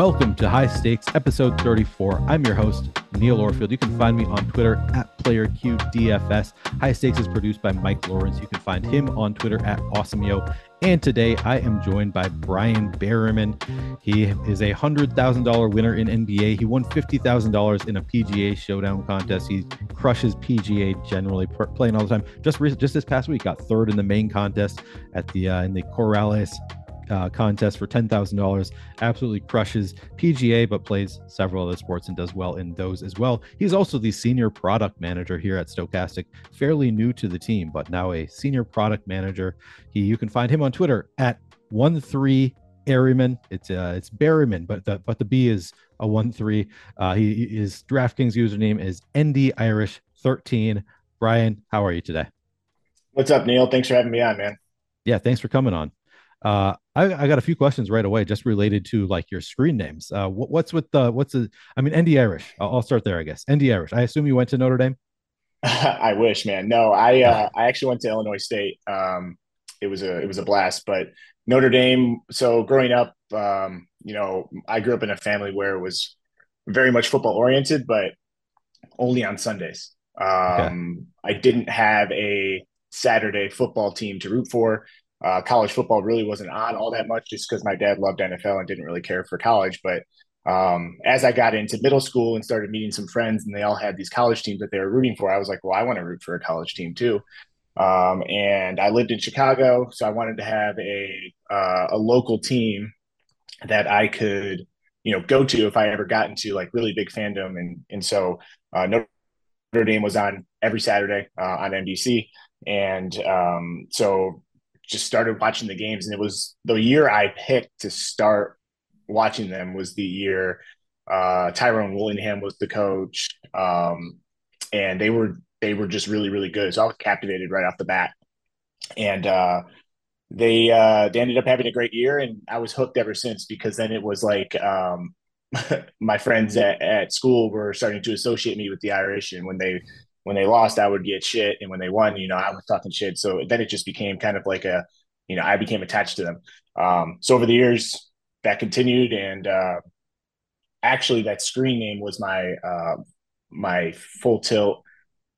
Welcome to High Stakes, episode 34. I'm your host, Neil Orfield. You can find me on Twitter at PlayerQDFS. High Stakes is produced by Mike Lawrence. You can find him on Twitter at AwesomeYo. And today I am joined by Bryan Berryman. He is a $100,000 winner in NBA. He won $50,000 in a PGA showdown contest. He crushes PGA generally, playing all the time. Just just this past week, got third in the main contest at the uh, in the Corales uh, contest for $10,000. Absolutely crushes PGA, but plays several other sports and does well in those as well. He's also the senior product manager here at Stokastic, fairly new to the team, but now a senior product manager. He, you can find him on Twitter at one three Berryman. It's uh, it's Berryman, but the but the B is a one three. Uh, he his DraftKings username is ND Irish thirteen. Bryan, how are you today? What's up, Neil? Thanks for having me on, man. Yeah, thanks for coming on. Uh, I, I, got a few questions right away, just related to like your screen names. Uh, what, what's with the what's the? I mean, ND Irish. I'll, I'll, start there, I guess. ND Irish. I assume you went to Notre Dame. I wish, man. No, I uh, I actually went to Illinois State. Um, it was a it was a blast, but Notre Dame. So growing up, um, you know, I grew up in a family where it was very much football oriented, but only on Sundays. Um, okay. I didn't have a Saturday football team to root for uh, college football really wasn't on all that much just because my dad loved NFL and didn't really care for college. But um, as I got into middle school and started meeting some friends, and they all had these college teams that they were rooting for, I was like, well, I want to root for a college team too. Um, and I lived in Chicago, so I wanted to have a uh, a local team that I could, you know, go to if I ever got into like really big fandom. And and so uh, Notre Dame was on every Saturday uh, on NBC, and um, so just started watching the games, and it was the year I picked to start watching them was the year uh, Tyrone Willingham was the coach, um, and they were they were just really really good. So I was captivated right off the bat, and uh, they uh, they ended up having a great year, and I was hooked ever since because then it was like um, my friends at, at school were starting to associate me with the Irish, and when they when they lost, I would get shit, and when they won, you know, I was talking shit. So then it just became kind of like a, you know, I became attached to them. Um, so over the years, that continued, and uh, actually, that screen name was my uh, my full tilt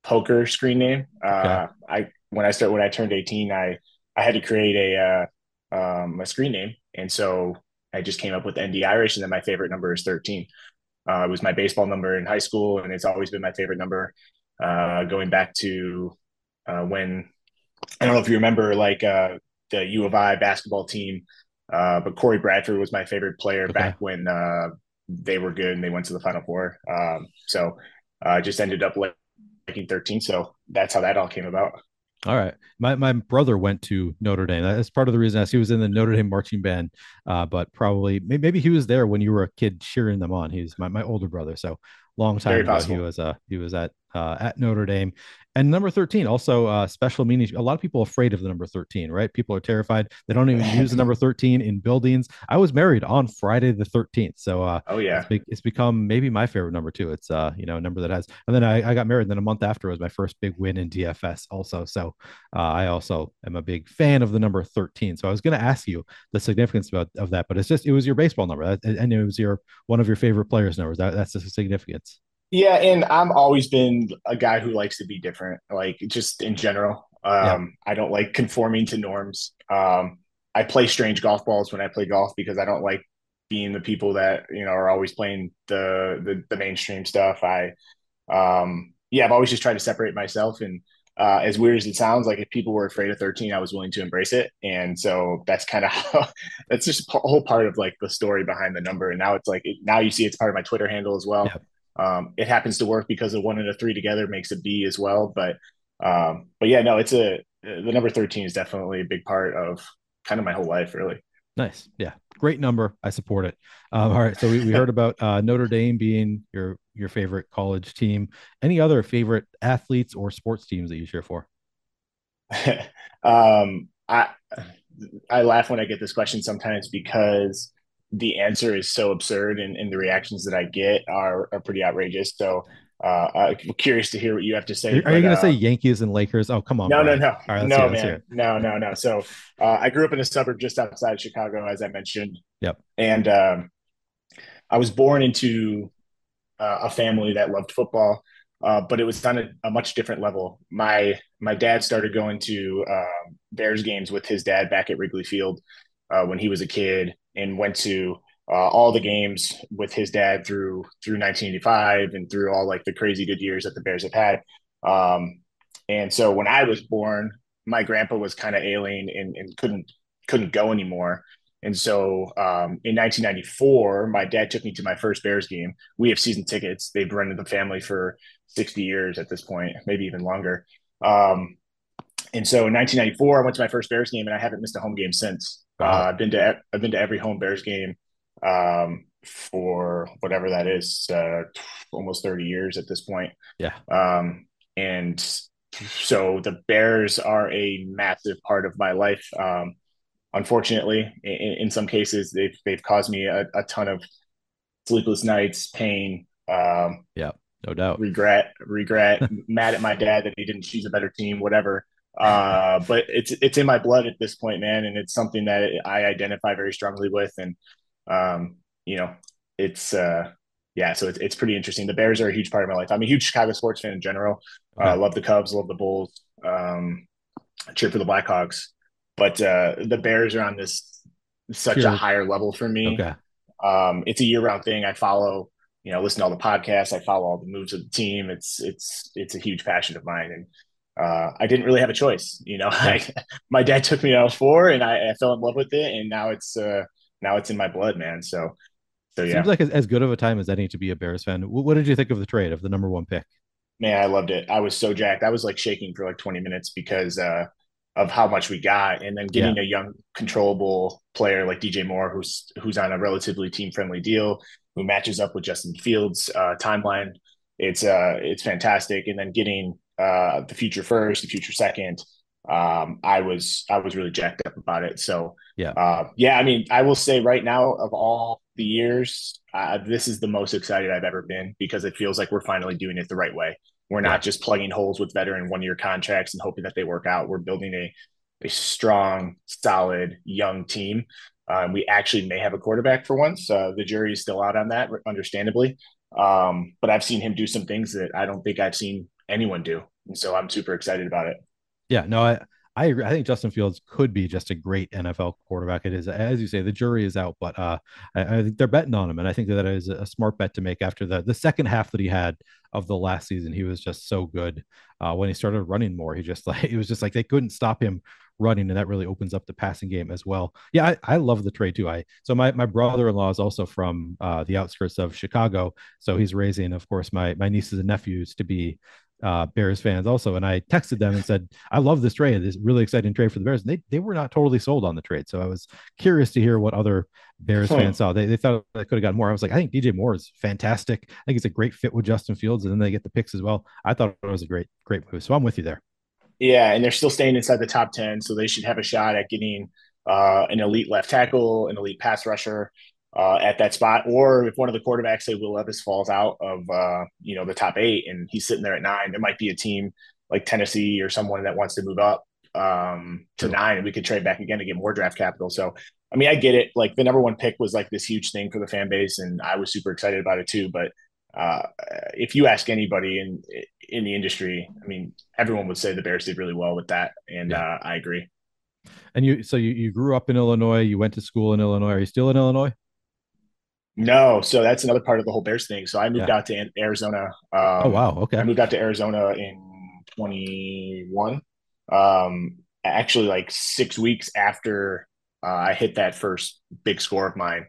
poker screen name. Uh, I when I started when I turned eighteen, I I had to create a uh, um, a screen name, and so I just came up with ND Irish, and then my favorite number is thirteen. Uh, it was my baseball number in high school, and it's always been my favorite number uh, going back to uh, when I don't know if you remember like uh, the U of I basketball team, uh, but Corey Bradford was my favorite player okay. back when uh, they were good and they went to the Final Four. Um, so I uh, just ended up liking 13. So that's how that all came about. All right. My my brother went to Notre Dame. That's part of the reason he was in the Notre Dame marching band. Uh, but probably maybe he was there when you were a kid cheering them on. He's my, my older brother. So long time ago he was uh he was at uh, at Notre Dame. And number 13, also uh, special meaning. A lot of people are afraid of the number 13, right? People are terrified. They don't even use the number 13 in buildings. I was married on Friday the 13th. So, uh, oh, yeah. It's, be- it's, become maybe my favorite number too. It's, uh, you know, a number that has, and then I, I got married. And then a month after was my first big win in DFS also. So, uh, I also am a big fan of the number 13. So, I was going to ask you the significance about, of that, but it's just, it was your baseball number and it was your one of your favorite players' numbers. That, that's the significance. Yeah, and I'm always been a guy who likes to be different, like just in general. Um, yeah. I don't like conforming to norms. Um, I play strange golf balls when I play golf because I don't like being the people that you know are always playing the the, the mainstream stuff. I, um, yeah, I've always just tried to separate myself. And uh, as weird as it sounds, like if people were afraid of 13, I was willing to embrace it. And so that's kind of how that's just a whole part of like the story behind the number. And now it's like now you see it's part of my Twitter handle as well. Yeah. Um, it happens to work because the one and a three together makes a B as well. But um, but yeah, no, it's a the number thirteen is definitely a big part of kind of my whole life, really. Nice, yeah, great number. I support it. Um, all right, so we, we heard about uh, Notre Dame being your your favorite college team. Any other favorite athletes or sports teams that you cheer for? um, I I laugh when I get this question sometimes because the answer is so absurd and, and the reactions that I get are, are pretty outrageous. So uh, I'm curious to hear what you have to say. Are, but, you going to uh, say Yankees and Lakers? Oh, come on. No, Bryan. no, no, right, no, man. No, no, no. So uh, I grew up in a suburb just outside of Chicago, as I mentioned. Yep. And um, I was born into uh, a family that loved football. Uh, but it was on a, a, much different level. My my dad started going to um, Bears games with his dad back at Wrigley Field uh, when he was a kid, and went to uh, all the games with his dad through through 1985 and through all like the crazy good years that the Bears have had. Um, and so when I was born, my grandpa was kind of ailing and, and couldn't couldn't go anymore. And so um, in 1994, my dad took me to my first Bears game. We have season tickets. They've in the family for 60 years at this point, maybe even longer. Um, and so in 1994, I went to my first Bears game, and I haven't missed a home game since. Uh, I've been to I've been to every home Bears game um, for whatever that is, uh, almost 30 years at this point. Yeah. Um, and so the Bears are a massive part of my life. Um, unfortunately, in, in, some cases, they've they've caused me a, a ton of sleepless nights, pain. Um, yeah, no doubt. Regret, regret, mad at my dad that he didn't choose a better team, whatever. Uh, but it's it's in my blood at this point, man, and it's something that I identify very strongly with, and um, you know, it's uh, yeah, so it's it's pretty interesting. The Bears are a huge part of my life. I'm a huge Chicago sports fan in general. Uh, love the Cubs, love the Bulls, um, cheer for the Blackhawks, but uh, the Bears are on this such a higher level for me. Okay. Um, it's a year round thing. I follow, you know, listen to all the podcasts. I follow all the moves of the team. It's it's it's a huge passion of mine, and uh, I didn't really have a choice. You know, I, my dad took me out four, and I, I, fell in love with it, and now it's uh, now it's in my blood, man. So, so yeah, seems like as, as good of a time as any to be a Bears fan. What, what did you think of the trade of the number one pick? Man, I loved it. I was so jacked. I was like shaking for like 20 minutes because uh, of how much we got, and then getting yeah. a young, controllable player like DJ Moore, who's who's on a relatively team friendly deal, who matches up with Justin Fields' uh, timeline. It's uh, it's fantastic, and then getting uh, the future first, the future second. Um, I was I was really jacked up about it. So yeah, uh, yeah. I mean, I will say right now, of all the years, uh, this is the most excited I've ever been because it feels like we're finally doing it the right way. We're not yeah. just plugging holes with veteran one year contracts and hoping that they work out. We're building a a strong, solid, young team. Um, we actually may have a quarterback for once. Uh, the jury is still out on that, understandably. Um, but I've seen him do some things that I don't think I've seen anyone do. And so I'm super excited about it. Yeah, no, I I agree. I think Justin Fields could be just a great NFL quarterback. It is, as you say, the jury is out, but uh, I, I think they're betting on him, and I think that, is a smart bet to make after the the second half that he had of the last season. He was just so good uh, when he started running more. He just like it was just like they couldn't stop him running, and that really opens up the passing game as well. Yeah, I, I love the trade too. I so my my brother in law is also from uh, the outskirts of Chicago, so he's raising, of course, my my nieces and nephews to be uh, Bears fans also, and I texted them and said, "I love this trade. This really exciting trade for the Bears." And they they were not totally sold on the trade, so I was curious to hear what other Bears huh. fans saw. They they thought they could have gotten more. I was like, I think DJ Moore is fantastic. I think it's a great fit with Justin Fields, and then they get the picks as well. I thought it was a great great move. So I'm with you there. Yeah, and they're still staying inside the top ten, so they should have a shot at getting uh, an elite left tackle, an elite pass rusher, uh, at that spot, or if one of the quarterbacks, say Will Levis, falls out of uh, you know the top eight and he's sitting there at nine, there might be a team like Tennessee or someone that wants to move up um, to nine, and we could trade back again to get more draft capital. So, I mean, I get it. Like the number one pick was like this huge thing for the fan base, and I was super excited about it too. But uh, if you ask anybody in in the industry, I mean, everyone would say the Bears did really well with that, and yeah. uh, I agree. And you, so you, you grew up in Illinois. You went to school in Illinois. Are you still in Illinois? No, so that's another part of the whole Bears thing. So I moved yeah. out to Arizona. Um, oh wow, okay. I moved out to Arizona in 21. Um, actually, like six weeks after uh, I hit that first big score of mine,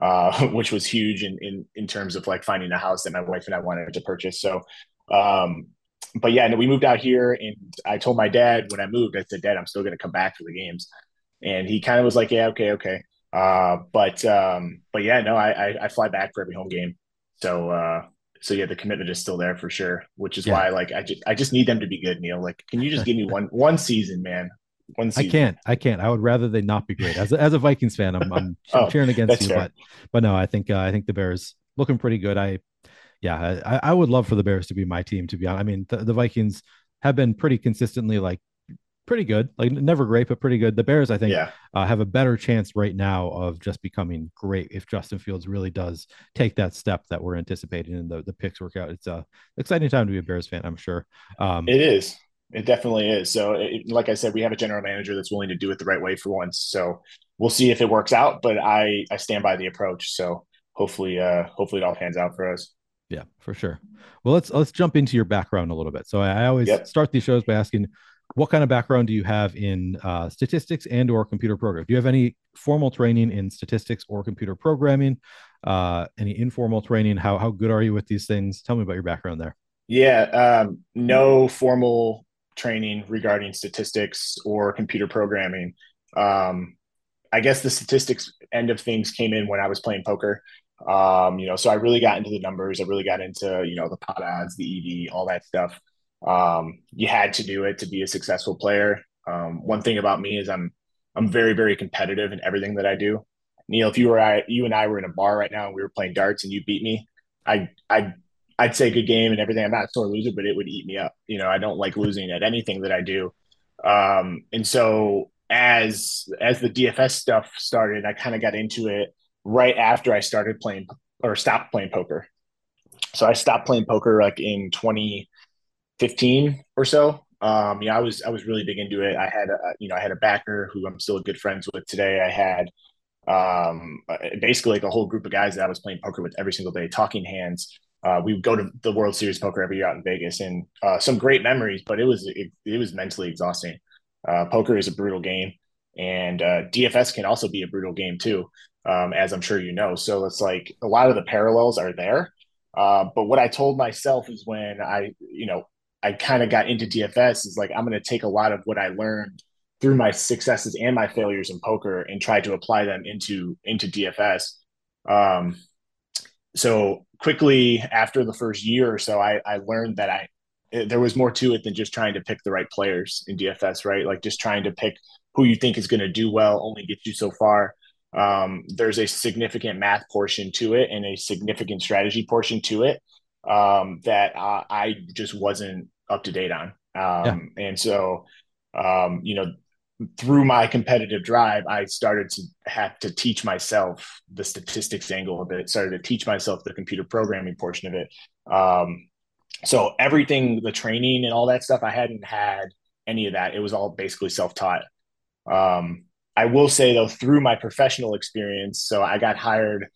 uh, which was huge in, in in terms of like finding a house that my wife and I wanted to purchase. So, um, but yeah, no, we moved out here, and I told my dad when I moved, I said, "Dad, I'm still going to come back for the games," and he kind of was like, "Yeah, okay, okay." Uh, but um, but yeah, no, I, I, I fly back for every home game. So uh, so yeah, the commitment is still there for sure. Which is yeah. why like I just I just need them to be good, Neil. Like, can you just give me one one season, man? One season. I can't. I can't. I would rather they not be great. As a, as a Vikings fan, I'm, I'm oh, cheering against you, fair. but but no, I think uh, I think the Bears looking pretty good. I yeah, I, I would love for the Bears to be my team. To be honest, I mean the, the Vikings have been pretty consistently like pretty good, like never great, but pretty good. The Bears, I think, yeah. uh, have a better chance right now of just becoming great if Justin Fields really does take that step that we're anticipating and the, the picks work out. It's a exciting time to be a Bears fan, I'm sure. Um, it is. It definitely is. So, it, like I said, we have a general manager that's willing to do it the right way for once. So we'll see if it works out, but I I stand by the approach. So hopefully, uh, hopefully it all pans out for us. Yeah, for sure. Well, let's let's jump into your background a little bit. So I, always yep. start these shows by asking, what kind of background do you have in uh, statistics and or computer programming? Do you have any formal training in statistics or computer programming? Uh, any informal training? How how good are you with these things? Tell me about your background there. Yeah, um, no formal training regarding statistics or computer programming. Um, I guess the statistics end of things came in when I was playing poker. Um, you know, so I really got into the numbers. I really got into you know the pot odds, the EV, all that stuff. Um, you had to do it to be a successful player. Um, one thing about me is I'm I'm very very competitive in everything that I do. Neil, if you were I, you and I were in a bar right now and we were playing darts and you beat me, I I I'd say good game and everything. I'm not a sore loser, but it would eat me up. You know, I don't like losing at anything that I do. Um, and so as as the DFS stuff started, I kind of got into it right after I started playing or stopped playing poker. So I stopped playing poker like in 20 15 or so. Um, yeah, I was I was really big into it. I had a, you know I had a backer who I'm still good friends with today. I had um, basically like a whole group of guys that I was playing poker with every single day, talking hands. Uh, we would go to the World Series poker every year out in Vegas, and uh, some great memories. But it was it, it was mentally exhausting. Uh, poker is a brutal game, and uh, DFS can also be a brutal game too, um, as I'm sure you know. So it's like a lot of the parallels are there. Uh, but what I told myself is when I, you know, I kind of got into DFS is like I'm going to take a lot of what I learned through my successes and my failures in poker and try to apply them into into DFS. Um, so quickly after the first year or so, I, I learned that I there was more to it than just trying to pick the right players in DFS, right? Like just trying to pick who you think is going to do well only gets you so far. Um, there's a significant math portion to it and a significant strategy portion to it um, that uh, I just wasn't up to date on. Um, yeah. And so, um, you know, through my competitive drive, I started to have to teach myself the statistics angle of it, started to teach myself the computer programming portion of it. Um, so everything, the training and all that stuff, I hadn't had any of that. It was all basically self-taught. Um, I will say though, through my professional experience, so I got hired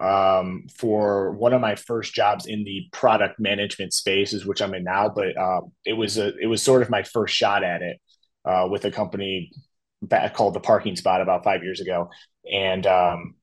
um, for one of my first jobs in the product management spaces, which I'm in now. But uh, it was a it was sort of my first shot at it uh, with a company that called the Parking Spot about five years ago, and um,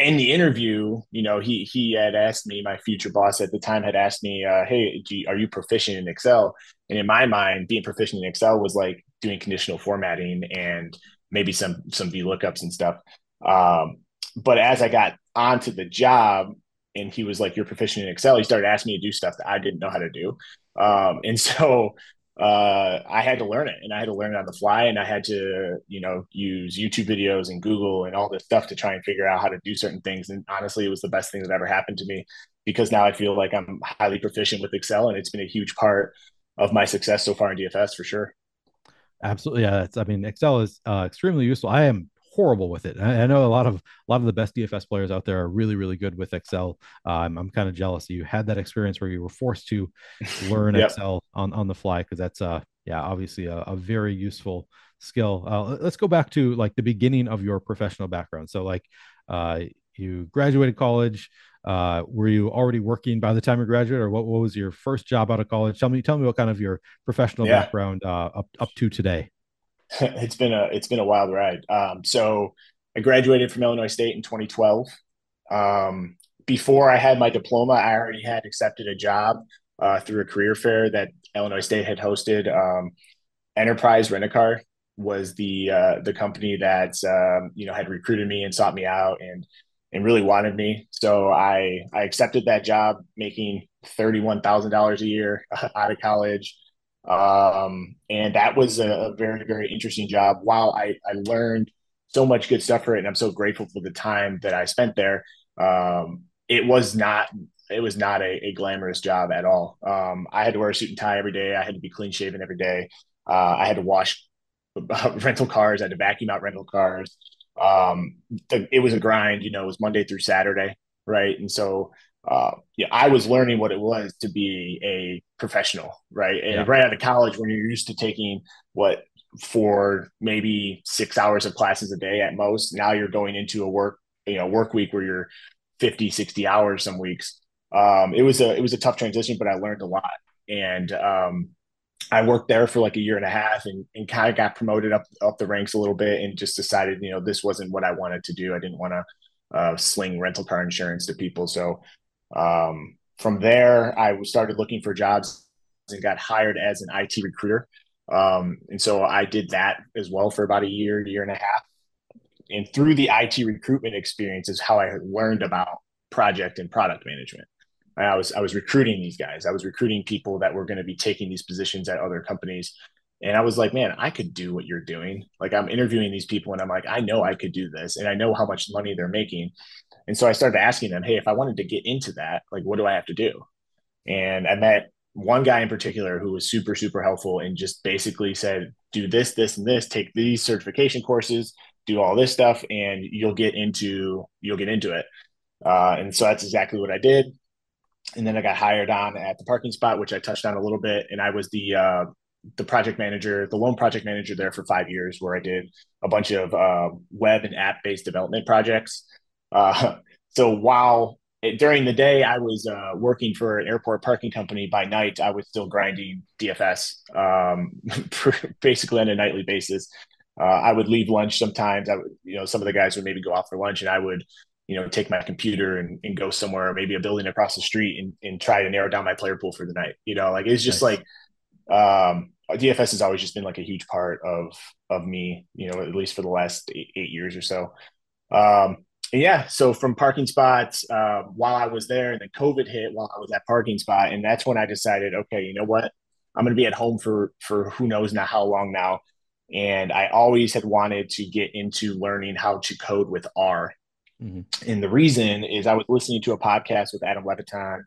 in the interview, you know, he he had asked me, my future boss at the time had asked me, uh, "Hey, you, are you proficient in Excel?" And in my mind, being proficient in Excel was like doing conditional formatting and maybe some some VLOOKUPs and stuff. Um, but as I got onto the job, and he was like, "You're proficient in Excel," he started asking me to do stuff that I didn't know how to do. Um, and so uh, I had to learn it and I had to learn it on the fly and I had to, you know, use YouTube videos and Google and all this stuff to try and figure out how to do certain things. And honestly, it was the best thing that ever happened to me because now I feel like I'm highly proficient with Excel and it's been a huge part of my success so far in DFS for sure. Absolutely. Yeah. I mean, Excel is uh, extremely useful. I am horrible with it. I, I, know a lot of a lot of the best DFS players out there are really really good with Excel. Uh, I'm, I'm kind of jealous you had that experience where you were forced to learn yep. Excel on on the fly because that's uh yeah obviously a, a very useful skill. Uh, let's go back to like the beginning of your professional background. So like uh, you graduated college. Uh, were you already working by the time you graduated, or what, what was your first job out of college? Tell me, tell me what kind of your professional yeah. background uh, up up to today. it's been a it's been a wild ride. Um, so I graduated from Illinois State in 2012. Um, before I had my diploma, I already had accepted a job uh, through a career fair that Illinois State had hosted. Um, Enterprise Rent a Car was the uh, the company that um, you know had recruited me and sought me out and and really wanted me. So I I accepted that job, making thirty one thousand dollars a year out of college. Um, and that was a, a, very, very interesting job. While I, I learned so much good stuff for it, and I'm so grateful for the time that I spent there. Um, it was not it was not a, a glamorous job at all. Um, I had to wear a suit and tie every day. I had to be clean shaven every day. Uh, I had to wash rental cars. I had to vacuum out rental cars. Um, the, it was a grind. You know, it was Monday through Saturday, right? And so uh, yeah, I was learning what it was to be a professional, right? And yeah. right out of college, when you're used to taking what for maybe six hours of classes a day at most, now you're going into a work, you know, work week where you're 50, 60 hours some weeks. Um, it was a it was a tough transition, but I learned a lot. And um, I worked there for like a year and a half and, and kind of got promoted up up the ranks a little bit and just decided, you know, this wasn't what I wanted to do. I didn't want to uh, sling rental car insurance to people. So um, from there, I started looking for jobs and got hired as an IT recruiter. Um, and so I did that as well for about a year, year and a half. And through the IT recruitment experience is how I learned about project and product management. I was I was recruiting these guys. I was recruiting people that were going to be taking these positions at other companies. And I was like, man, I could do what you're doing. Like I'm interviewing these people and I'm like, I know I could do this and I know how much money they're making. And so I started asking them, hey, if I wanted to get into that, like, what do I have to do? And I met one guy in particular who was super, super helpful and just basically said, do this, this, and this, take these certification courses, do all this stuff, and you'll get into you'll get into it. Uh, and so that's exactly what I did. And then I got hired on at the parking spot, which I touched on a little bit, and I was the uh, the project manager, the lone project manager there for five years, where I did a bunch of uh, web and app based development projects. Uh, so while it, during the day I was uh, working for an airport parking company, by night I was still grinding DFS, um, basically on a nightly basis. Uh, I would leave lunch sometimes. I would, you know, some of the guys would maybe go out for lunch, and I would, you know, take my computer and, and go somewhere, maybe a building across the street, and, and try to narrow down my player pool for the night. You know, like it's just nice. like um, DFS has always just been like a huge part of of me. You know, at least for the last eight, eight years or so. Um, yeah, so from parking spots uh, while I was there, and then COVID hit while I was at parking spot, and that's when I decided, okay, you know what, I'm going to be at home for for who knows now how long now, and I always had wanted to get into learning how to code with R, mm-hmm. and the reason is I was listening to a podcast with Adam Levitan,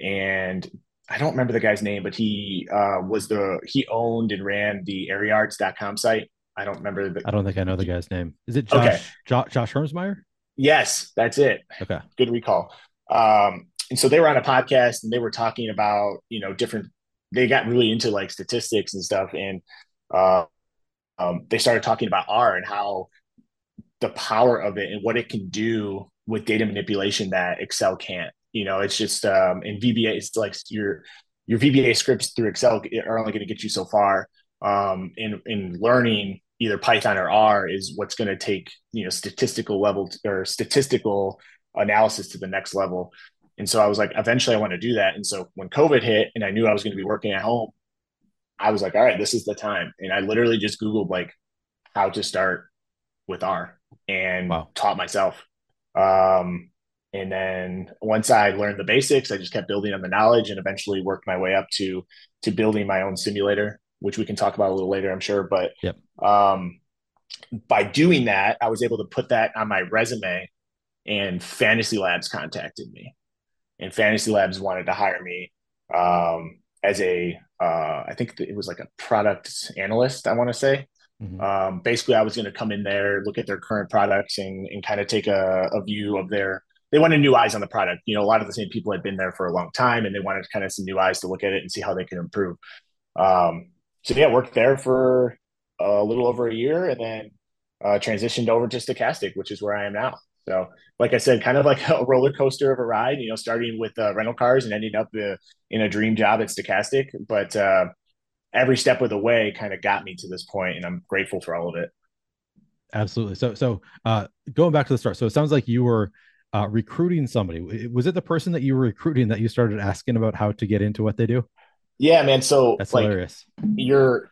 and I don't remember the guy's name, but he uh, was the he owned and ran the AirYards.com site. I don't remember the. I don't think I know the guy's name. Is it Josh? Okay. Josh, Josh Hermsmeyer? Yes, that's it. Okay. Good recall. Um, and so they were on a podcast and they were talking about, you know, different, they got really into like statistics and stuff. And uh, um, they started talking about R and how the power of it and what it can do with data manipulation that Excel can't. You know, it's just um, in VBA, it's like your your VBA scripts through Excel are only going to get you so far. Um, in in learning either Python or R is what's going to take you know statistical level or statistical analysis to the next level. And so I was like, eventually I want to do that. And so when COVID hit and I knew I was going to be working at home, I was like, all right, this is the time. And I literally just Googled like how to start with R and wow. taught myself. Um, and then once I learned the basics, I just kept building on the knowledge and eventually worked my way up to to building my own simulator, which we can talk about a little later, I'm sure. But yep. um, by doing that, I was able to put that on my resume, and Fantasy Labs contacted me, and Fantasy Labs wanted to hire me um, as a, uh, I think it was like a product analyst, I want to say. Mm-hmm. Um, basically, I was going to come in there, look at their current products, and, and kind of take a, a view of their they wanted new eyes on the product. You know, a lot of the same people had been there for a long time, and they wanted kind of some new eyes to look at it and see how they could improve. Um, so yeah, worked there for a little over a year, and then uh, transitioned over to Stokastic, which is where I am now. So, like I said, kind of like a roller coaster of a ride. You know, starting with uh, rental cars and ending up uh, in a dream job at Stokastic. but uh, every step of the way kind of got me to this point, and I'm grateful for all of it. Absolutely. So, so uh, going back to the start, so it sounds like you were uh, recruiting somebody. Was it the person that you were recruiting that you started asking about how to get into what they do? Yeah, man. So that's like, hilarious. You're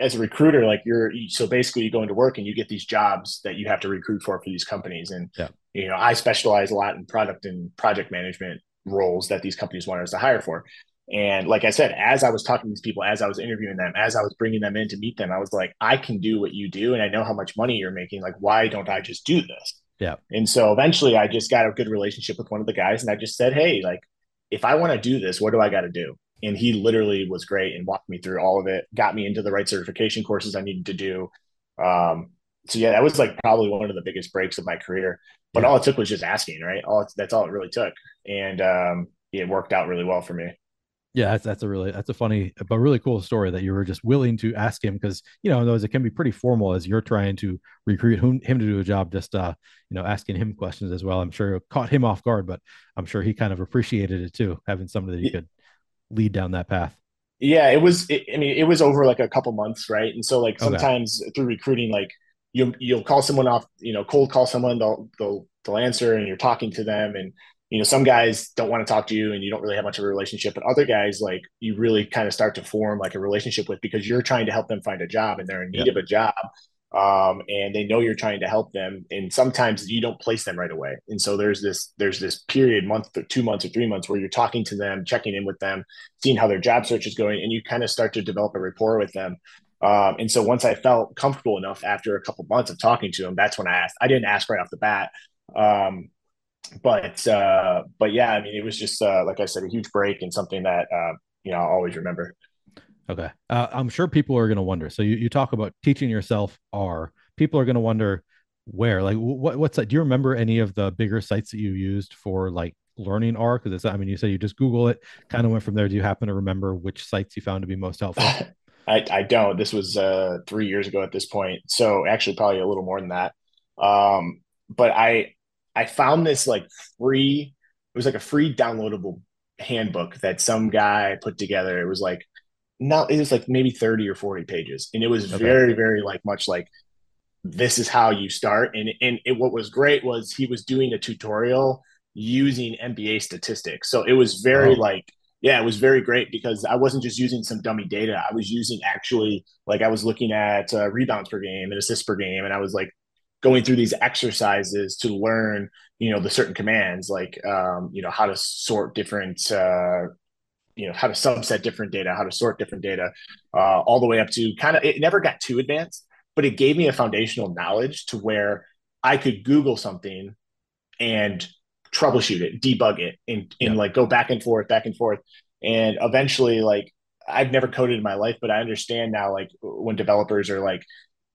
as a recruiter, like you're so basically you go into work and you get these jobs that you have to recruit for for these companies. And yeah. you know, I specialize a lot in product and project management roles that these companies want us to hire for. And like I said, as I was talking to these people, as I was interviewing them, as I was bringing them in to meet them, I was like, I can do what you do, and I know how much money you're making. Like, why don't I just do this? Yeah. And so eventually I just got a good relationship with one of the guys and I just said, Hey, like, if I want to do this, what do I got to do? And he literally was great and walked me through all of it, got me into the right certification courses I needed to do. Um, so yeah, that was like probably one of the biggest breaks of my career. But yeah. all it took was just asking, right? All that's all it really took, and um, it worked out really well for me yeah that's, that's a really that's a funny but really cool story that you were just willing to ask him because you know those it can be pretty formal as you're trying to recruit him, him to do a job just uh you know asking him questions as well i'm sure it caught him off guard but i'm sure he kind of appreciated it too having somebody that he could lead down that path yeah it was it, i mean it was over like a couple months right and so like sometimes okay. through recruiting like you you'll call someone off you know cold call someone they'll they'll they'll answer and you're talking to them and you know, some guys don't want to talk to you and you don't really have much of a relationship, but other guys, like you really kind of start to form like a relationship with because you're trying to help them find a job and they're in need yep. of a job. Um, and they know you're trying to help them. And sometimes you don't place them right away. And so there's this, there's this period, month or two months or three months where you're talking to them, checking in with them, seeing how their job search is going, and you kind of start to develop a rapport with them. Um, and so once I felt comfortable enough after a couple months of talking to them, that's when I asked. I didn't ask right off the bat. Um, but uh, but yeah, I mean, it was just uh, like I said, a huge break and something that uh, you know I'll always remember. Okay, uh, I'm sure people are going to wonder. So you, you talk about teaching yourself R. People are going to wonder where, like, what what's that? Do you remember any of the bigger sites that you used for like learning R? Because it's, I mean, you said you just Google it, kind of went from there. Do you happen to remember which sites you found to be most helpful? I, I don't. This was uh, three years ago at this point, so actually probably a little more than that. Um, but I I found this like free, it was like a free downloadable handbook that some guy put together. It was like not it was like maybe 30 or 40 pages. And it was okay. very, very like much like this is how you start. And and it, what was great was he was doing a tutorial using NBA statistics. So it was very oh. like yeah, it was very great because I wasn't just using some dummy data. I was using actually like I was looking at uh, rebounds per game and assists per game, and I was like going through these exercises to learn you know the certain commands like um, you know how to sort different uh, you know how to subset different data how to sort different data uh, all the way up to kind of it never got too advanced but it gave me a foundational knowledge to where i could google something and troubleshoot it debug it and, and yeah. like go back and forth back and forth and eventually like i've never coded in my life but i understand now like when developers are like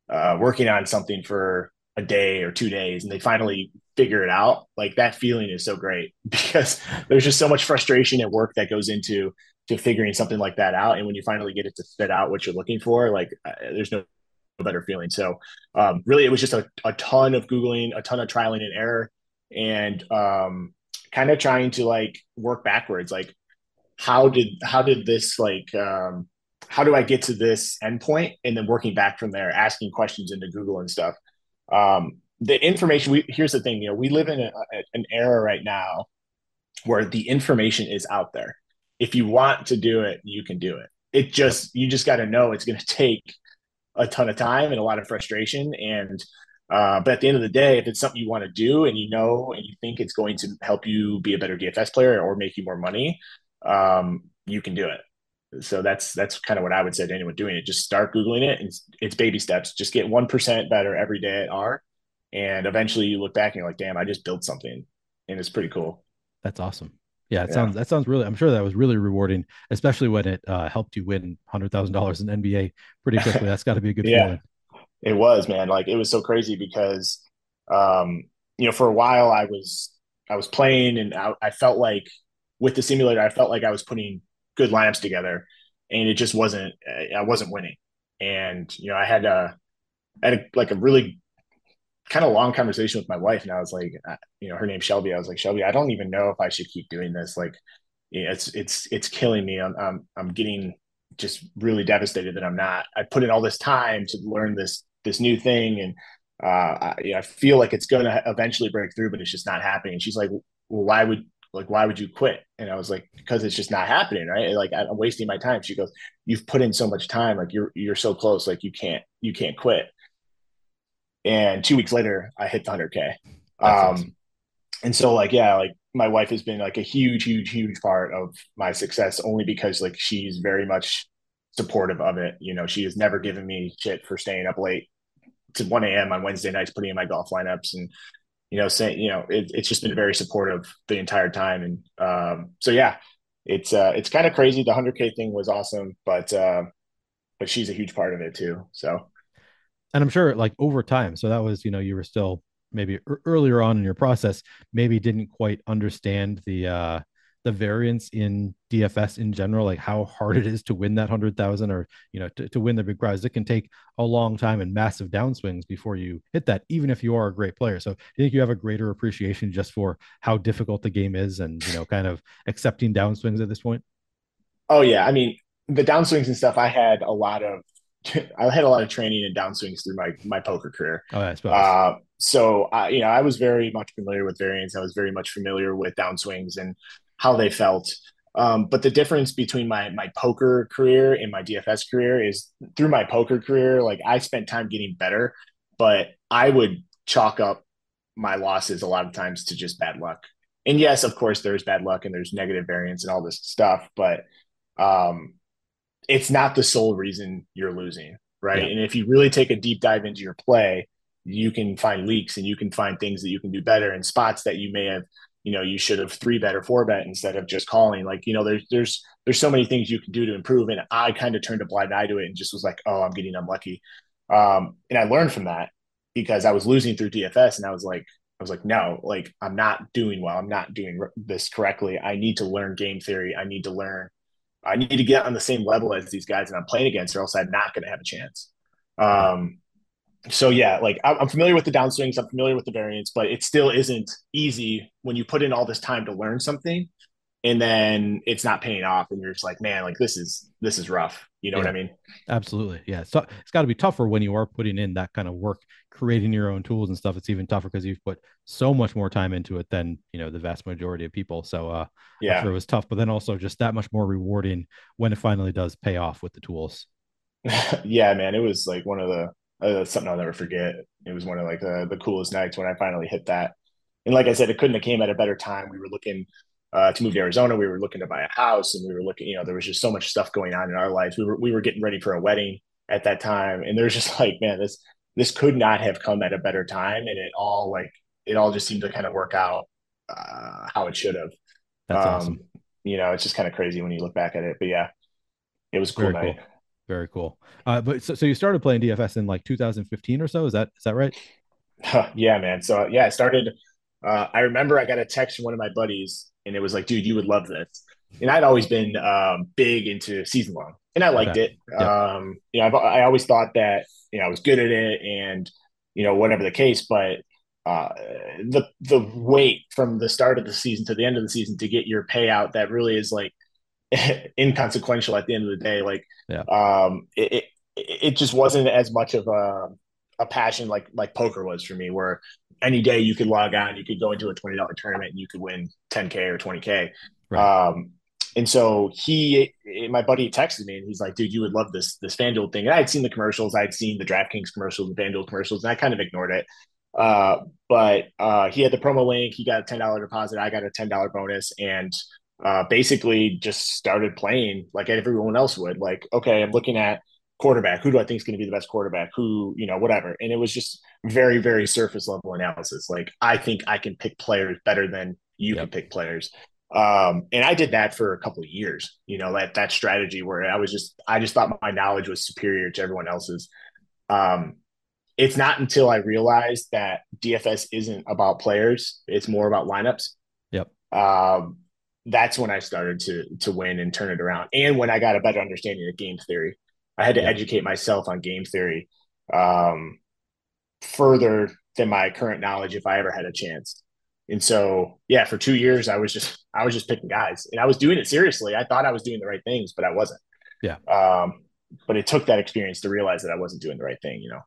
uh, working on something for a day or two days and they finally figure it out like that feeling is so great because there's just so much frustration and work that goes into to figuring something like that out. And when you finally get it to spit out what you're looking for like uh, there's no better feeling. So um, really it was just a, a ton of googling a ton of trialing and error and um, kind of trying to like work backwards. Like how did how did this like um, how do i get to this endpoint? And then working back from there asking questions into google and stuff. Um, the information we here's the thing you know we live in a, a, an era right now where the information is out there. If you want to do it you can do it. It just you just got to know it's going to take a ton of time and a lot of frustration and uh, but at the end of the day if it's something you want to do and you know and you think it's going to help you be a better dfs player or make you more money um, you can do it. So that's that's kind of what i would say to anyone doing it. Just start googling it. And it's, it's baby steps. Just get 1% better every day at r and eventually you look back and you're like damn i just built something and it's pretty cool that's awesome yeah, it yeah. sounds that sounds really. I'm sure that was really rewarding, especially when it uh, helped you win hundred thousand dollars in NBA pretty quickly. That's got to be a good yeah, feeling. It was, man. Like it was so crazy because, um, you know, for a while I was I was playing and I, I felt like with the simulator I felt like I was putting good lineups together, and it just wasn't. I wasn't winning, and you know I had a I had a, like a really kind of long conversation with my wife, and I was like, uh, you know, her name's Shelby. I was like, Shelby, I don't even know if I should keep doing this. Like, it's it's it's killing me. I'm I'm, I'm getting just really devastated that I'm not. I put in all this time to learn this this new thing, and uh, I, I feel like it's going to eventually break through, but it's just not happening. And she's like, well, why would like why would you quit and i was like because it's just not happening right like i'm wasting my time she goes you've put in so much time like you're you're so close like you can't you can't quit and two weeks later i hit the 100k um awesome. and so like yeah like my wife has been like a huge huge huge part of my success only because like she's very much supportive of it. You know she has never given me shit for staying up late to 1 a.m on wednesday nights putting in my golf lineups and you know saying you know it, it's just been very supportive the entire time. And um so yeah it's uh it's kind of crazy. The 100k thing was awesome but uh but she's a huge part of it too. So and I'm sure like over time. So that was, you know, you were still maybe earlier on in your process, maybe didn't quite understand the uh the variance in DFS in general, like how hard it is to win that hundred thousand or you know to, to win the big prize. It can take a long time and massive downswings before you hit that, even if you are a great player. So you think you have a greater appreciation just for how difficult the game is and you know kind of accepting downswings at this point? Oh yeah. I mean the downswings and stuff, I had a lot of I had a lot of training and downswings through my my poker career. Oh, suppose. Uh, so I, you know, I was very much familiar with variance. I was very much familiar with downswings and how they felt. Um, but the difference between my my poker career and my DFS career is through my poker career, like I spent time getting better, but I would chalk up my losses a lot of times to just bad luck. And yes, of course, there's bad luck and there's negative variance and all this stuff, but um, it's not the sole reason you're losing, right? Yeah. And if you really take a deep dive into your play, you can find leaks and you can find things that you can do better and spots that you may have, you know, you should have three bet or four bet instead of just calling. Like, you know, there's there's there's so many things you can do to improve. And I kind of turned a blind eye to it and just was like, oh, I'm getting unlucky. Um, and I learned from that because I was losing through DFS and I was like, I was like, no, like I'm not doing well. I'm not doing this correctly. I need to learn game theory. I need to learn I need to get on the same level as these guys that I'm playing against, or else I'm not going to have a chance. Um, so yeah, like I'm familiar with the downswings, I'm familiar with the variance, but it still isn't easy when you put in all this time to learn something, and then it's not paying off, and you're just like, man, like this is this is rough. You know yeah, what I mean? Absolutely. Yeah. So it's got to be tougher when you are putting in that kind of work, creating your own tools and stuff. It's even tougher because you've put so much more time into it than, you know, the vast majority of people. So, uh, yeah, sure it was tough, but then also just that much more rewarding when it finally does pay off with the tools. yeah, man. It was like one of the, uh, something I'll never forget. It was one of like the, the coolest nights when I finally hit that. And like I said, it couldn't have came at a better time. We were looking uh, to move to Arizona. We were looking to buy a house, and we were looking. You know, there was just so much stuff going on in our lives. We were we were getting ready for a wedding at that time, and there's just like, man, this this could not have come at a better time, and it all like it all just seemed to kind of work out uh, how it should have. That's um, awesome. You know, it's just kind of crazy when you look back at it, but yeah, it was cool Very night. Cool. Very cool. Uh, but so, so you started playing DFS in like 2015 or so. Is that is that right? yeah, man. So yeah, I started. Uh, I remember I got a text from one of my buddies and it was like, dude, you would love this. And I'd always been um, big into season long, and I liked okay. it. Yeah. Um, you know, I've, I always thought that you know I was good at it, and you know whatever the case. But uh, the the wait from the start of the season to the end of the season to get your payout that really is like inconsequential at the end of the day. Like, yeah. um, it, it, it just wasn't as much of a a passion like like poker was for me, where any day you could log on, you could go into a twenty dollar tournament and you could win ten k or twenty k. Right. Um, and so he, my buddy, texted me and he's like, "Dude, you would love this this FanDuel thing." And I had seen the commercials, I had seen the DraftKings commercials, the FanDuel commercials, and I kind of ignored it. Uh, but uh, he had the promo link. He got a ten dollar deposit. I got a ten dollar bonus, and uh, basically just started playing like everyone else would. Like, okay, I'm looking at quarterback. Who do I think is going to be the best quarterback? Who, you know, whatever. And it was just very, very surface level analysis. Like, I think I can pick players better than you yep. can pick players. Um, and I did that for a couple of years, you know, that that strategy where I was just I just thought my knowledge was superior to everyone else's. Um, it's not until I realized that DFS isn't about players, it's more about lineups. Yep. Um, that's when I started to to win and turn it around. And when I got a better understanding of game theory. I had to yep. educate myself on game theory um, further than my current knowledge if I ever had a chance. And so, yeah, for two years, I was just I was just picking guys, and I was doing it seriously. I thought I was doing the right things, but I wasn't. Yeah. Um, but it took that experience to realize that I wasn't doing the right thing. You know.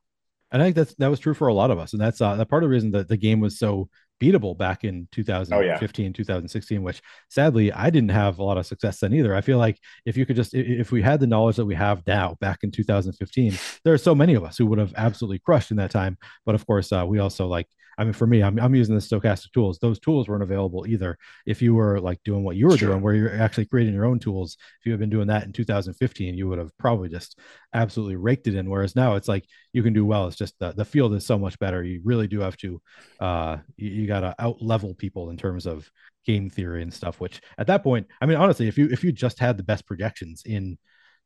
And I think that's that was true for a lot of us, and that's uh, that part of the reason that the game was so beatable back in 2015 oh, yeah. 2016 which sadly i didn't have a lot of success then either i feel like if you could just if we had the knowledge that we have now back in 2015 there are so many of us who would have absolutely crushed in that time but of course uh, we also like I mean, for me, I'm, I'm using the Stokastic tools. Those tools weren't available either. If you were like doing what you were sure. doing, where you're actually creating your own tools, if you had been doing that in 2015, you would have probably just absolutely raked it in. Whereas now it's like you can do well. It's just the, the field is so much better. You really do have to, uh, you, you got to out level people in terms of game theory and stuff, which at that point, I mean, honestly, if you, if you just had the best projections in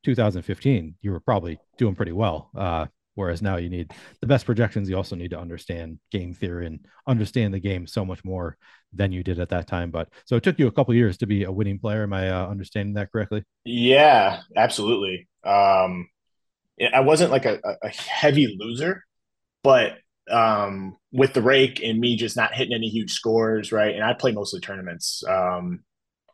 2015, you were probably doing pretty well. Uh, Whereas now you need the best projections. You also need to understand game theory and understand the game so much more than you did at that time. But so it took you a couple years to be a winning player. Am I uh, understanding that correctly? Yeah, absolutely. Um, I wasn't like a, a heavy loser, but um, with the rake and me just not hitting any huge scores, right? And I play mostly tournaments. Um,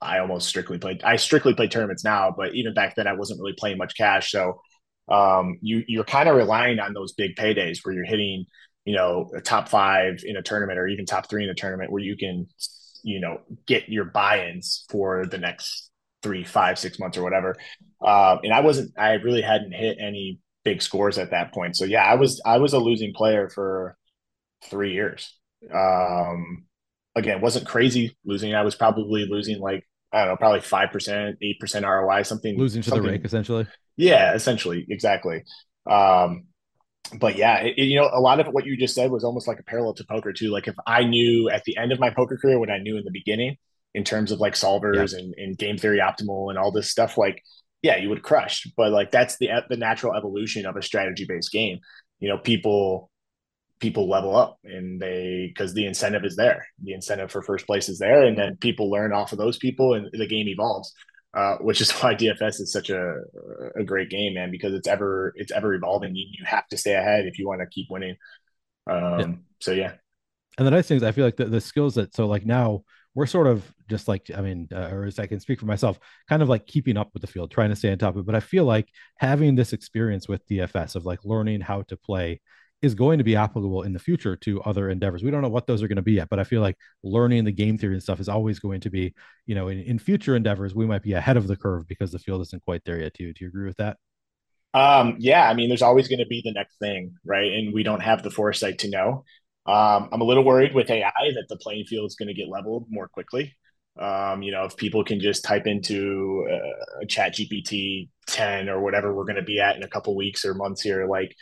I almost strictly played. I strictly play tournaments now, but even back then I wasn't really playing much cash. So um, you you're kind of relying on those big paydays where you're hitting, you know, a top five in a tournament or even top three in a tournament where you can, you know, get your buy-ins for the next three, five, six months or whatever. Um, and I wasn't, I really hadn't hit any big scores at that point. So yeah, I was, I was a losing player for three years. Um, again, wasn't crazy losing. I was probably losing like I don't know, probably five percent, eight percent ROI, something losing to something, the rake essentially. Yeah, essentially, exactly. Um, but yeah, it, you know, a lot of what you just said was almost like a parallel to poker too. Like if I knew at the end of my poker career what I knew in the beginning in terms of like solvers yeah. and, and game theory optimal and all this stuff, like yeah, you would crush. But like that's the the natural evolution of a strategy based game. You know, people people level up and they because the incentive is there. The incentive for first place is there, and then people learn off of those people, and the game evolves. Uh, which is why DFS is such a a great game, man, because it's ever it's ever evolving. You, you have to stay ahead if you want to keep winning. Um, yeah. So yeah. And the nice thing is, I feel like the, the skills that so like now we're sort of just like I mean, uh, or as I can speak for myself, kind of like keeping up with the field, trying to stay on top of it. But I feel like having this experience with DFS of like learning how to play is going to be applicable in the future to other endeavors. We don't know what those are going to be yet, but I feel like learning the game theory and stuff is always going to be, you know, in, in future endeavors, we might be ahead of the curve because the field isn't quite there yet. Do you, do you agree with that? Um, yeah, I mean, there's always going to be the next thing, right? And we don't have the foresight to know. Um, I'm a little worried with AI that the playing field is going to get leveled more quickly. Um, you know, if people can just type into uh, a chat GPT 10 or whatever we're going to be at in a couple weeks or months here, like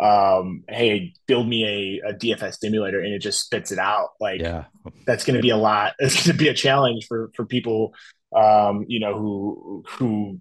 um, hey, build me a, a DFS simulator and it just spits it out. Like yeah. that's going to be a lot. It's going to be a challenge for, for people, um, you know, who, who,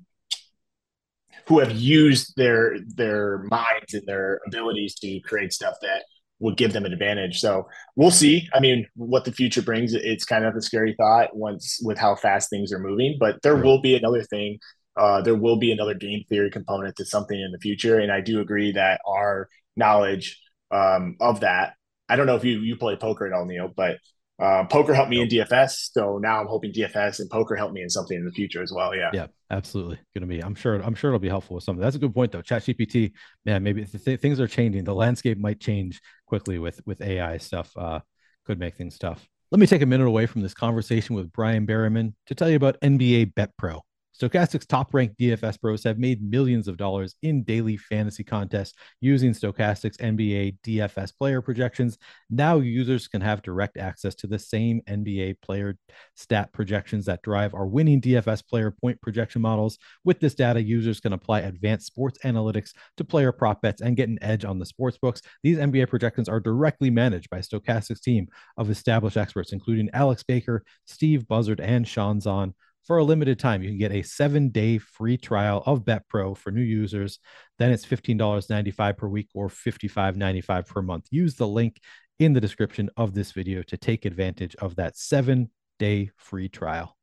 who have used their, their minds and their abilities to create stuff that would give them an advantage. So we'll see. I mean, what the future brings, it's kind of a scary thought once with how fast things are moving, but there will be another thing uh, there will be another game theory component to something in the future. And I do agree that our knowledge um, of that, I don't know if you you play poker at all, Neil, but uh, poker helped me in DFS, so now I'm hoping DFS and poker help me in something in the future as well. Yeah, yeah, absolutely. Going to be. I'm sure. I'm sure it'll be helpful with something. That's a good point, though. Chat GPT, man, maybe th- things are changing. The landscape might change quickly with with AI stuff. Uh, could make things tough. Let me take a minute away from this conversation with Bryan Berryman to tell you about NBA Bet Pro. Stokastic's top ranked DFS pros have made millions of dollars in daily fantasy contests using Stokastic's NBA DFS player projections. Now, users can have direct access to the same NBA player stat projections that drive our winning DFS player point projection models. With this data, users can apply advanced sports analytics to player prop bets and get an edge on the sports books. These NBA projections are directly managed by Stokastic's team of established experts, including Alex Baker, Steve Buzzard, and Sean Zahn for a limited time. You can get a seven day free trial of BetPro for new users. Then it's $15.95 per week or $55.95 per month. Use the link in the description of this video to take advantage of that seven day free trial.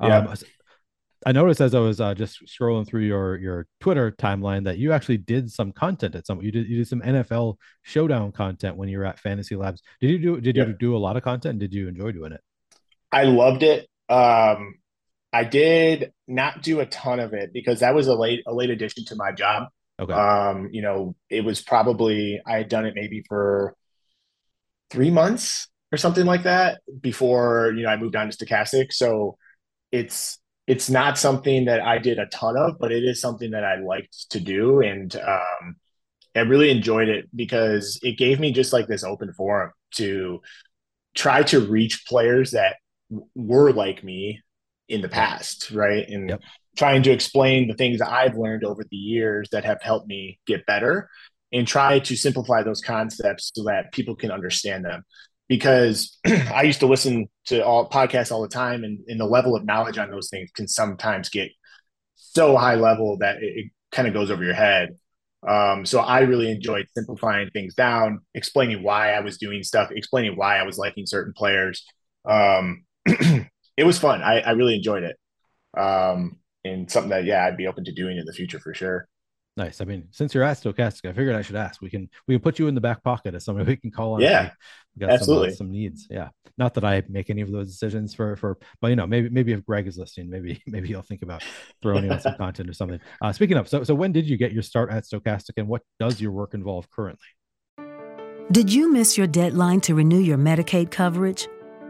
Yeah. Um, I noticed as I was uh, just scrolling through your your Twitter timeline that you actually did some content at some you did you did some NFL showdown content when you were at Fantasy Labs. Did you do did you do a lot of content? did you enjoy doing it? I loved it. Um, I did not do a ton of it because that was a late a late addition to my job. Okay. Um, you know, it was probably I had done it maybe for three months or something like that before you know I moved on to Stokastic. So it's it's not something that I did a ton of, but it is something that I liked to do, and um, I really enjoyed it because it gave me just like this open forum to try to reach players that were like me in the past, right? And yep. trying to explain the things that I've learned over the years that have helped me get better and try to simplify those concepts so that people can understand them. Because I used to listen to all podcasts all the time, and, and the level of knowledge on those things can sometimes get so high level that it, it kind of goes over your head. Um, so I really enjoyed simplifying things down, explaining why I was doing stuff, explaining why I was liking certain players. Um, it was fun. I, I really enjoyed it. Um, and something that yeah, I'd be open to doing in the future for sure. Nice. I mean, since you're at Stokastic, I figured I should ask. We can we can put you in the back pocket as somebody we can call on. Yeah, got absolutely. Some, uh, some needs. Yeah. Not that I make any of those decisions for for, but you know, maybe maybe if Greg is listening, maybe maybe he'll think about throwing in some content or something. Uh, speaking of, so so when did you get your start at Stokastic, and what does your work involve currently? Did you miss your deadline to renew your Medicaid coverage?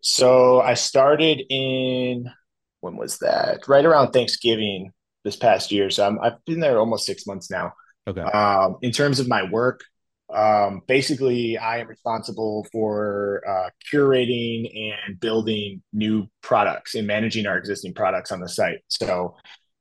So I started in when was that? Right around Thanksgiving this past year. So i have been there almost six months now. Okay. Um, in terms of my work, um, basically, I am responsible for uh, curating and building new products and managing our existing products on the site. So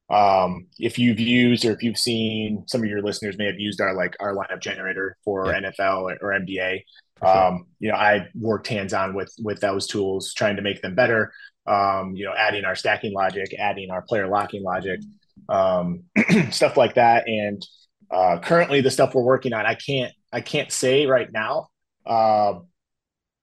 um, if you've used or if you've seen some of your listeners may have used our like our lineup generator for yeah. NFL or, or NBA. Sure. Um, you know, I worked hands on with with those tools, trying to make them better. Um, you know, adding our stacking logic, adding our player locking logic, um, stuff like that. And uh, currently, the stuff we're working on, I can't I can't say right now, uh,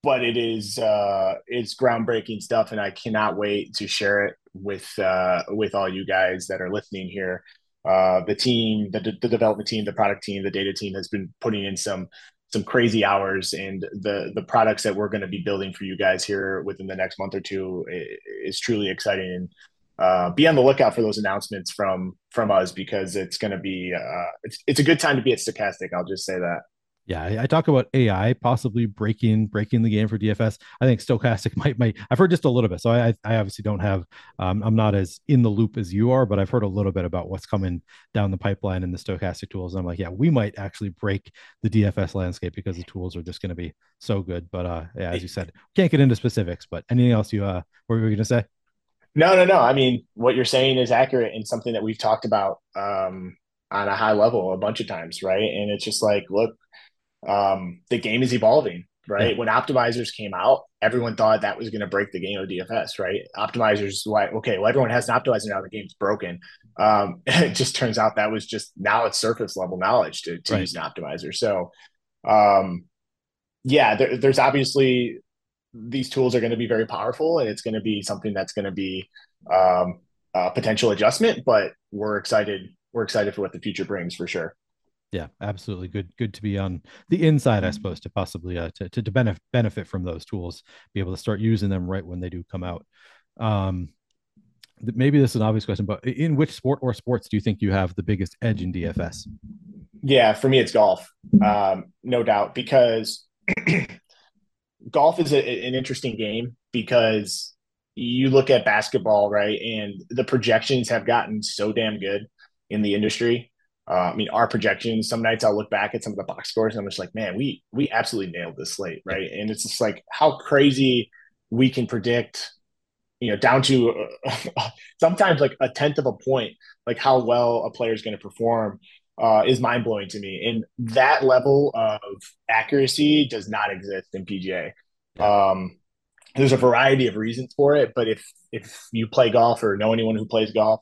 but it is uh, it's groundbreaking stuff, and I cannot wait to share it with uh, with all you guys that are listening here. Uh, the team, the, the development team, the product team, the data team has been putting in some some crazy hours, and the the products that we're going to be building for you guys here within the next month or two is truly exciting. And uh, be on the lookout for those announcements from from us because it's going to be uh, it's it's a good time to be at Stokastic I'll just say that. Yeah, I, talk about AI possibly breaking breaking the game for DFS. I think Stokastic might might. I've heard just a little bit, so I I obviously don't have. Um, I'm not as in the loop as you are, but I've heard a little bit about what's coming down the pipeline in the Stokastic tools. And I'm like, yeah, we might actually break the DFS landscape because the tools are just going to be so good. But uh, yeah, as you said, can't get into specifics. But anything else you uh, what were you going to say? No, no, no. I mean, what you're saying is accurate and something that we've talked about um, on a high level a bunch of times, right? And it's just like, look, um, the game is evolving, right? Yeah. When optimizers came out, everyone thought that was going to break the game of DFS, right? Optimizers, why? Okay, well, everyone has an optimizer now. The game's broken. Um, it just turns out that was just now it's surface level knowledge to, to right. use an optimizer. So, um, yeah, there, there's obviously these tools are going to be very powerful, and it's going to be something that's going to be um, a potential adjustment. But we're excited. We're excited for what the future brings for sure yeah absolutely good good to be on the inside i suppose to possibly uh, to, to, to benefit benefit from those tools be able to start using them right when they do come out. Um maybe this is an obvious question but in which sport or sports do you think you have the biggest edge in dfs yeah for me it's golf um no doubt because golf is a, an interesting game because you look at basketball right and the projections have gotten so damn good in the industry uh, I mean, our projections. Some nights I'll look back at some of the box scores and I'm just like, man, we we absolutely nailed this slate, right? And it's just like how crazy we can predict, you know, down to uh, sometimes like a tenth of a point, like how well a player is going to perform. Uh, is mind blowing to me, and that level of accuracy does not exist in PGA. Um, there's a variety of reasons for it, but if if you play golf or know anyone who plays golf,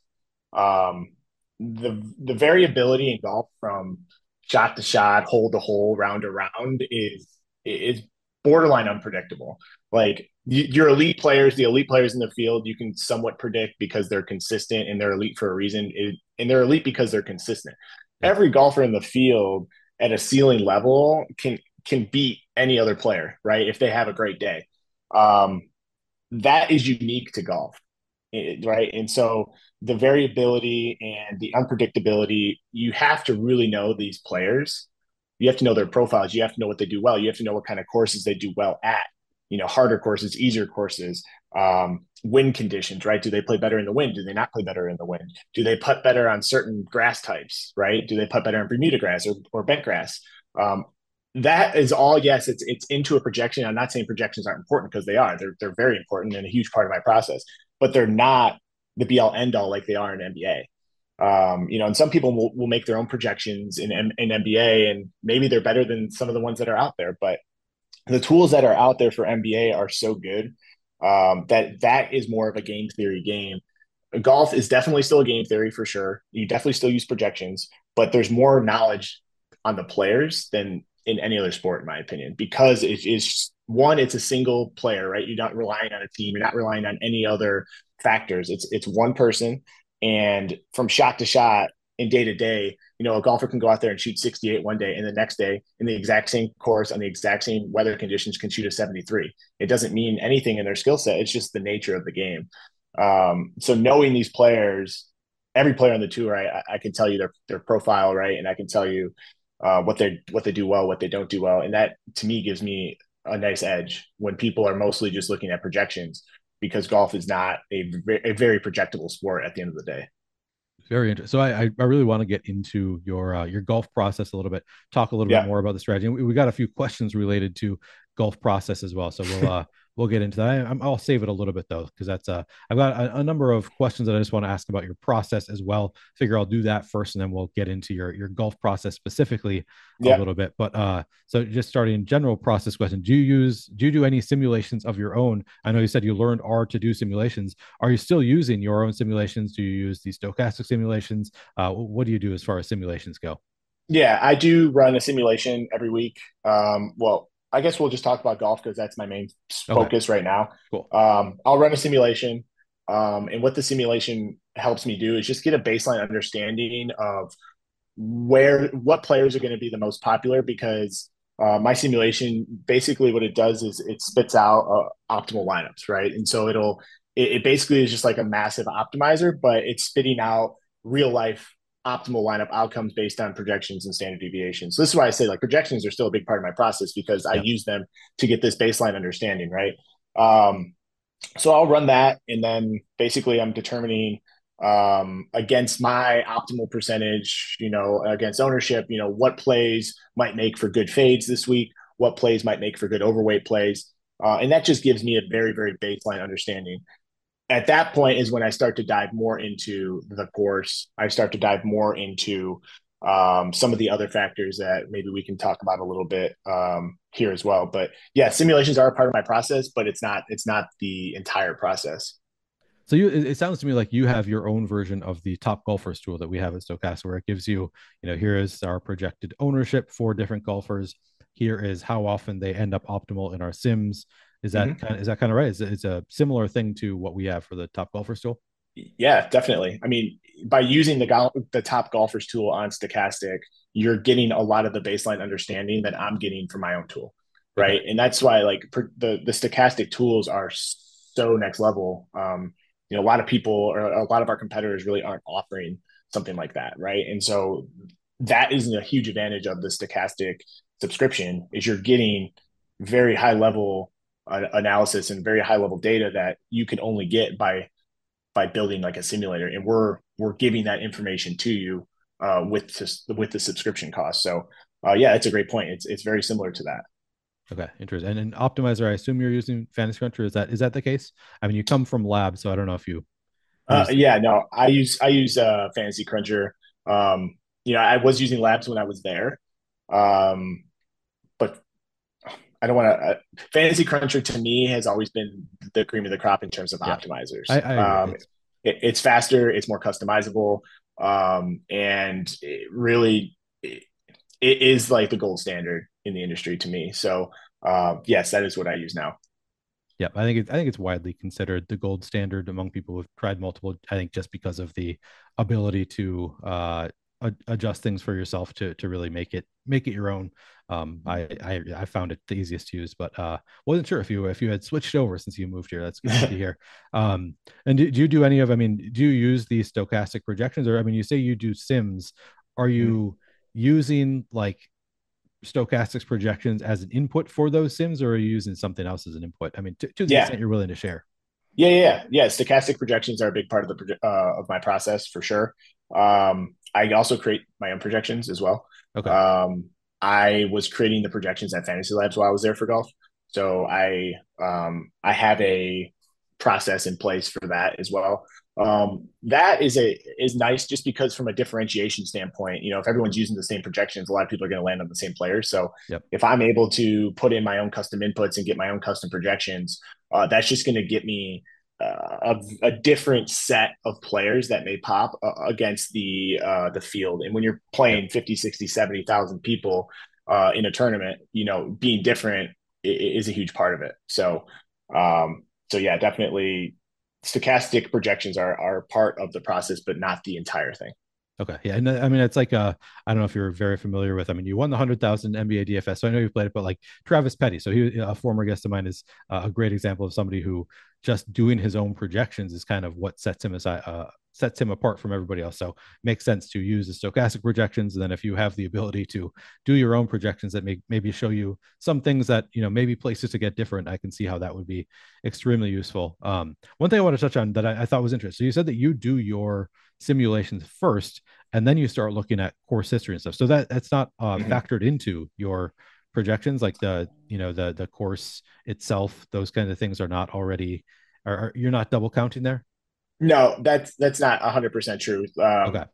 um, the the variability in golf from shot to shot, hole to hole, round to round is is borderline unpredictable. Like your elite players, the elite players in the field, you can somewhat predict because they're consistent and they're elite for a reason. and they're elite because they're consistent. Every golfer in the field at a ceiling level can can beat any other player, right? If they have a great day. Um, that is unique to golf, right? And so the variability and the unpredictability, you have to really know these players. You have to know their profiles. You have to know what they do well. You have to know what kind of courses they do well at. You know, harder courses, easier courses, um, wind conditions, right? Do they play better in the wind? Do they not play better in the wind? Do they putt better on certain grass types, right? Do they putt better in Bermuda grass or, or bent grass? Um, that is all yes it's it's into a projection i'm not saying projections aren't important because they are they're, they're very important and a huge part of my process but they're not the be all end all like they are in NBA. Um, you know, and some people will, will make their own projections in, in, in NBA, and maybe they're better than some of the ones that are out there. But the tools that are out there for NBA are so good um, that that is more of a game theory game. Golf is definitely still a game theory for sure. You definitely still use projections, but there's more knowledge on the players than in any other sport, in my opinion, because it is one, it's a single player, right? You're not relying on a team, you're not relying on any other factors. It's it's one person, and from shot to shot in day to day, you know, a golfer can go out there and shoot 68 one day, and the next day, in the exact same course on the exact same weather conditions, can shoot a 73. It doesn't mean anything in their skill set. It's just the nature of the game. Um, so knowing these players, every player on the tour, I, I can tell you their their profile, right, and I can tell you uh, what they what they do well, what they don't do well, and that to me gives me a nice edge when people are mostly just looking at projections because golf is not a, a very projectable sport at the end of the day. Very interesting. So I, I really want to get into your uh, your golf process a little bit. Talk a little yeah. bit more about the strategy. We, we got a few questions related to golf process as well. So we'll uh, we'll get into that. I, will save it a little bit though, because that's uh, I've got a, a, number of questions that I just want to ask about your process as well. Figure I'll do that first, and then we'll get into your your golf process specifically yeah. a little bit. But uh, so just starting general process question: Do you use do you do any simulations of your own? I know you said you learned R to do simulations. Are you still using your own simulations? Do you use these Stokastic simulations? Uh, what do you do as far as simulations go? Yeah, I do run a simulation every week. Um, well, I guess we'll just talk about golf because that's my main focus okay. right now. Cool. Um, I'll run a simulation, um, and what the simulation helps me do is just get a baseline understanding of where what players are going to be the most popular because uh, my simulation basically what it does is it spits out uh, optimal lineups, right? And so it'll it, it basically is just like a massive optimizer, but it's spitting out real life optimal lineup outcomes based on projections and standard deviations. So this is why I say like projections are still a big part of my process because I use them to get this baseline understanding, right? Um, so I'll run that, and then basically I'm determining um, against my optimal percentage, you know, against ownership, you know, what plays might make for good fades this week, what plays might make for good overweight plays. Uh, and that just gives me a very, very baseline understanding. At that point is when I start to dive more into the course. I start to dive more into um, some of the other factors that maybe we can talk about a little bit um, here as well. But yeah, simulations are a part of my process, but it's not it's not the entire process. So you, it sounds to me like you have your own version of the top golfers tool that we have at Stokastic, where it gives you, you know, here is our projected ownership for different golfers. Here is how often they end up optimal in our sims. Is that mm-hmm. kind of, is that kind of right? Is it's a similar thing to what we have for the top golfers tool? Yeah, definitely. I mean, by using the go- the top golfers tool on Stokastic, you're getting a lot of the baseline understanding that I'm getting from my own tool, right? Okay. And that's why like per- the the Stokastic tools are so next level. Um, you know, a lot of people or a lot of our competitors really aren't offering something like that, right? And so that is a huge advantage of the Stokastic subscription is you're getting very high level analysis and very high level data that you can only get by by building like a simulator. And we're we're giving that information to you uh, with this, with the subscription cost. So uh, yeah it's a great point. It's it's very similar to that. Okay interesting. And an optimizer i assume you're using fantasy cruncher is that is that the case? I mean you come from lab so i don't know if you uh, yeah no i use i use uh fantasy cruncher. Um you know i was using labs when i was there. Um I don't want to. Uh, Fantasy Cruncher to me has always been the cream of the crop in terms of yeah. optimizers. I, I um, it, it's faster, it's more customizable, um, and it really it, it is like the gold standard in the industry to me. So uh, yes, that is what I use now. Yeah, I think it, I think it's widely considered the gold standard among people who've tried multiple. I think just because of the ability to uh, adjust things for yourself to to really make it make it your own. Um, I, I, I found it the easiest to use, but uh, wasn't sure if you if you had switched over since you moved here. That's good to hear. Um, and do, do, you do any of? I mean, do you use these Stokastic projections, or I mean, you say you do sims? Are you mm-hmm. using like Stokastic's projections as an input for those sims, or are you using something else as an input? I mean, to, to the yeah. extent you're willing to share. Yeah, yeah, yeah. Stokastic projections are a big part of the uh, of my process for sure. Um, I also create my own projections as well. Okay. Um, I was creating the projections at Fantasy Labs while I was there for golf. So I um, I have a process in place for that as well. Um, that is a is nice just because from a differentiation standpoint, you know, if everyone's using the same projections, a lot of people are going to land on the same players. So yep. if I'm able to put in my own custom inputs and get my own custom projections, uh, that's just going to get me uh, a, a, different set of players that may pop uh, against the uh, the field. And when you're playing 50, 60, 70,000 people uh, in a tournament, you know, being different is a huge part of it. So, um, so yeah, definitely Stokastic projections are are part of the process, but not the entire thing. Okay. Yeah. And I mean, it's like, uh, I don't know if you're very familiar with, I mean, you won the 100,000 NBA DFS. So I know you've played it, but like Travis Petty. So he, a former guest of mine, is uh, a great example of somebody who just doing his own projections is kind of what sets him aside, uh, sets him apart from everybody else. So makes sense to use the Stokastic projections. And then if you have the ability to do your own projections that may maybe show you some things that, you know, maybe places to get different, I can see how that would be extremely useful. Um, one thing I want to touch on that I, I thought was interesting. So you said that you do your simulations first, and then you start looking at course history and stuff. So that that's not uh, mm-hmm. factored into your projections, like the you know the the course itself. Those kind of things are not already. Are, are you're not double counting there? No, that's that's not hundred percent true. Um, okay.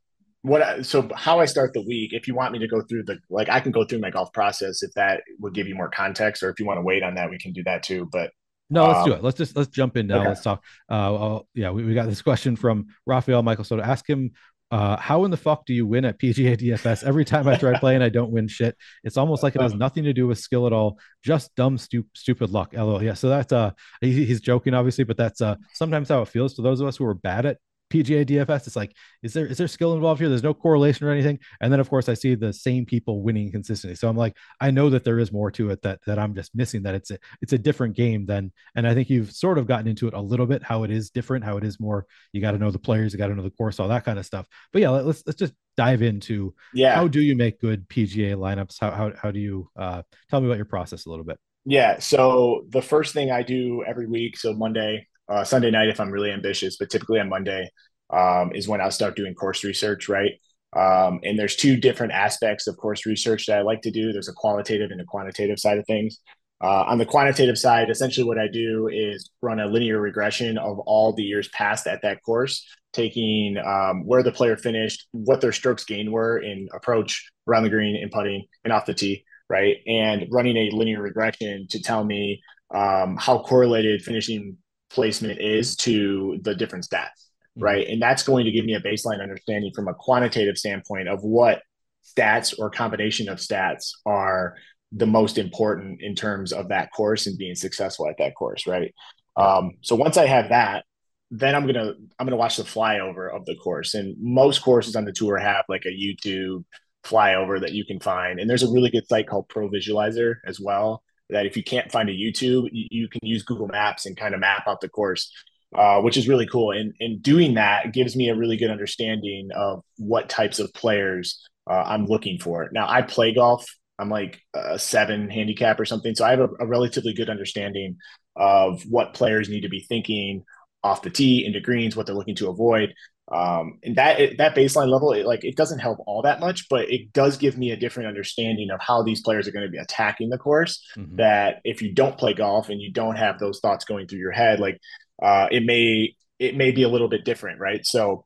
What I, so how I start the week? If you want me to go through the like, I can go through my golf process if that would give you more context, or if you want to wait on that, we can do that too. But no, let's um, do it. Let's just let's jump in now. Okay. Let's talk. Uh, yeah, we, we got this question from Rafael Michael so to Ask him, uh, how in the fuck do you win at PGA DFS? Every time I try playing, I don't win shit. It's almost like it has nothing to do with skill at all, just dumb, stu- stupid luck. LOL. Yeah, so that's uh, he, he's joking obviously, but that's uh sometimes how it feels to those of us who are bad at PGA DFS. It's like, is there is there skill involved here? There's no correlation or anything. And then of course I see the same people winning consistently. So I'm like, I know that there is more to it that that I'm just missing. That it's a it's a different game than. And I think you've sort of gotten into it a little bit. How it is different. How it is more. You got to know the players. You got to know the course. All that kind of stuff. But yeah, let's let's just dive into yeah. How do you make good PGA lineups? How how how do you uh, tell me about your process a little bit? Yeah. So the first thing I do every week, so Monday, uh, Sunday night, if I'm really ambitious, but typically on Monday um, is when I'll start doing course research, right? Um, and there's two different aspects of course research that I like to do. There's a qualitative and a quantitative side of things. Uh, on the quantitative side, essentially what I do is run a linear regression of all the years past at that course, taking um, where the player finished, what their strokes gained were in approach, around the green, in putting, and off the tee, right? And running a linear regression to tell me um, how correlated finishing placement is to the different stats, mm-hmm. right? And that's going to give me a baseline understanding from a quantitative standpoint of what stats or combination of stats are the most important in terms of that course and being successful at that course, right? Um, so once I have that, then I'm gonna I'm gonna watch the flyover of the course, and most courses on the tour have like a YouTube flyover that you can find. And there's a really good site called Pro Visualizer as well. That if you can't find a YouTube, you, you can use Google Maps and kind of map out the course, uh, which is really cool. And, and doing that gives me a really good understanding of what types of players uh, I'm looking for. Now, I play golf. I'm like a seven handicap or something. So I have a, a relatively good understanding of what players need to be thinking off the tee into greens, what they're looking to avoid um, and that that baseline level it, like it doesn't help all that much but it does give me a different understanding of how these players are going to be attacking the course mm-hmm. that if you don't play golf and you don't have those thoughts going through your head like uh, it may it may be a little bit different right so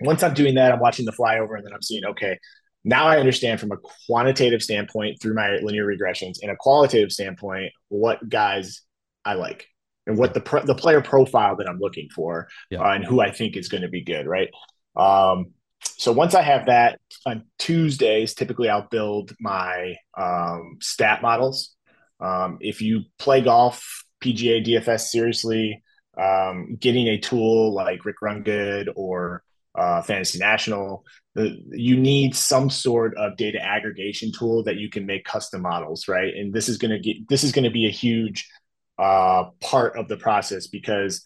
once i'm doing that i'm watching the flyover and then i'm seeing okay now i understand from a quantitative standpoint through my linear regressions and a qualitative standpoint what guys i like and what the the player profile that I'm looking for yeah. uh, and who I think is going to be good, right? Um, so once I have that on Tuesdays, typically I'll build my um, stat models. Um, if you play golf, PGA, DFS seriously, um, getting a tool like RickRunGood or uh, Fantasy National, the, you need some sort of data aggregation tool that you can make custom models, right? And this is going to get this is going to be a huge uh, part of the process because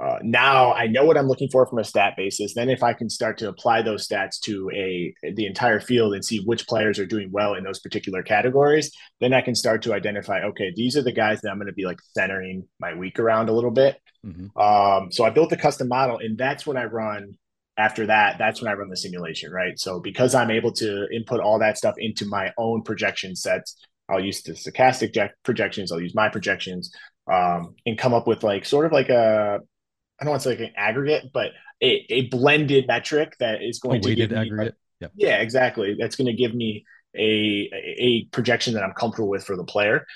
uh, now I know what I'm looking for from a stat basis. Then if I can start to apply those stats to a the entire field and see which players are doing well in those particular categories, then I can start to identify, okay, these are the guys that I'm going to be like centering my week around a little bit. Mm-hmm. Um, so I built a custom model, and that's when I run. After that, that's when I run the simulation, right? So because I'm able to input all that stuff into my own projection sets, I'll use the Stokastic projections. I'll use my projections um, and come up with like sort of like a I don't want to say like an aggregate, but a, a blended metric that is going to weighted aggregate. Yeah. yeah, exactly. That's going to give me a a projection that I'm comfortable with for the player,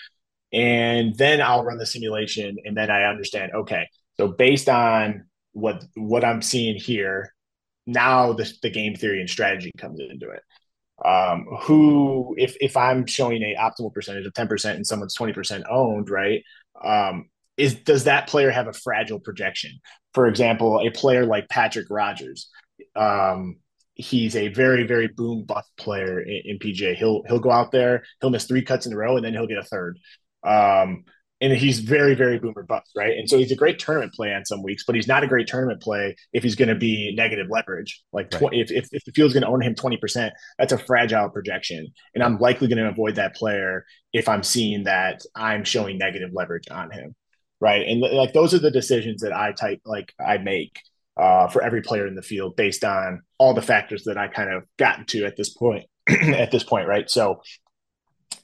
and then I'll run the simulation, and then I understand. Okay, so based on what what I'm seeing here, now the the game theory and strategy comes into it um, who if if I'm showing a optimal percentage of 10% and someone's 20% owned, right? Um, is does that player have a fragile projection? For example, a player like Patrick Rodgers, um, he's a very very boom bust player in, in PGA. He'll he'll go out there, he'll miss three cuts in a row, and then he'll get a third. Um, and he's very, very boomer bust, right? And so he's a great tournament play on some weeks, but he's not a great tournament play if he's going to be negative leverage. Like right. if, if, if the field's going to own him 20%, that's a fragile projection. And I'm likely going to avoid that player if I'm seeing that I'm showing negative leverage on him. Right. And like those are the decisions that I type, like I make uh, for every player in the field based on all the factors that I kind of gotten to at this point, at this point. Right. So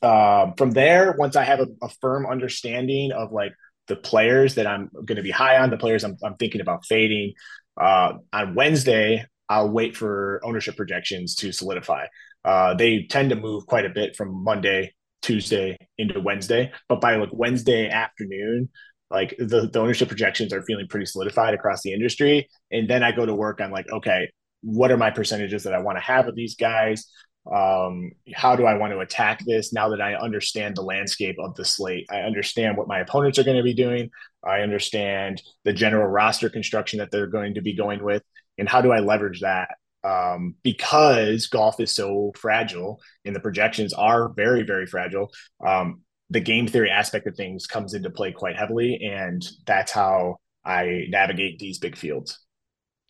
um, from there, once I have a, a, firm understanding of like the players that I'm going to be high on, the players I'm, I'm thinking about fading, uh, on Wednesday, I'll wait for ownership projections to solidify. Uh, they tend to move quite a bit from Monday, Tuesday into Wednesday, but by like Wednesday afternoon, like the, the ownership projections are feeling pretty solidified across the industry. And then I go to work on like, okay, what are my percentages that I want to have of these guys? Um, how do I want to attack this now that I understand the landscape of the slate? I understand what my opponents are going to be doing. I understand the general roster construction that they're going to be going with. and how do I leverage that? Um, because golf is so fragile and the projections are very, very fragile. Um, the game theory aspect of things comes into play quite heavily, and that's how I navigate these big fields.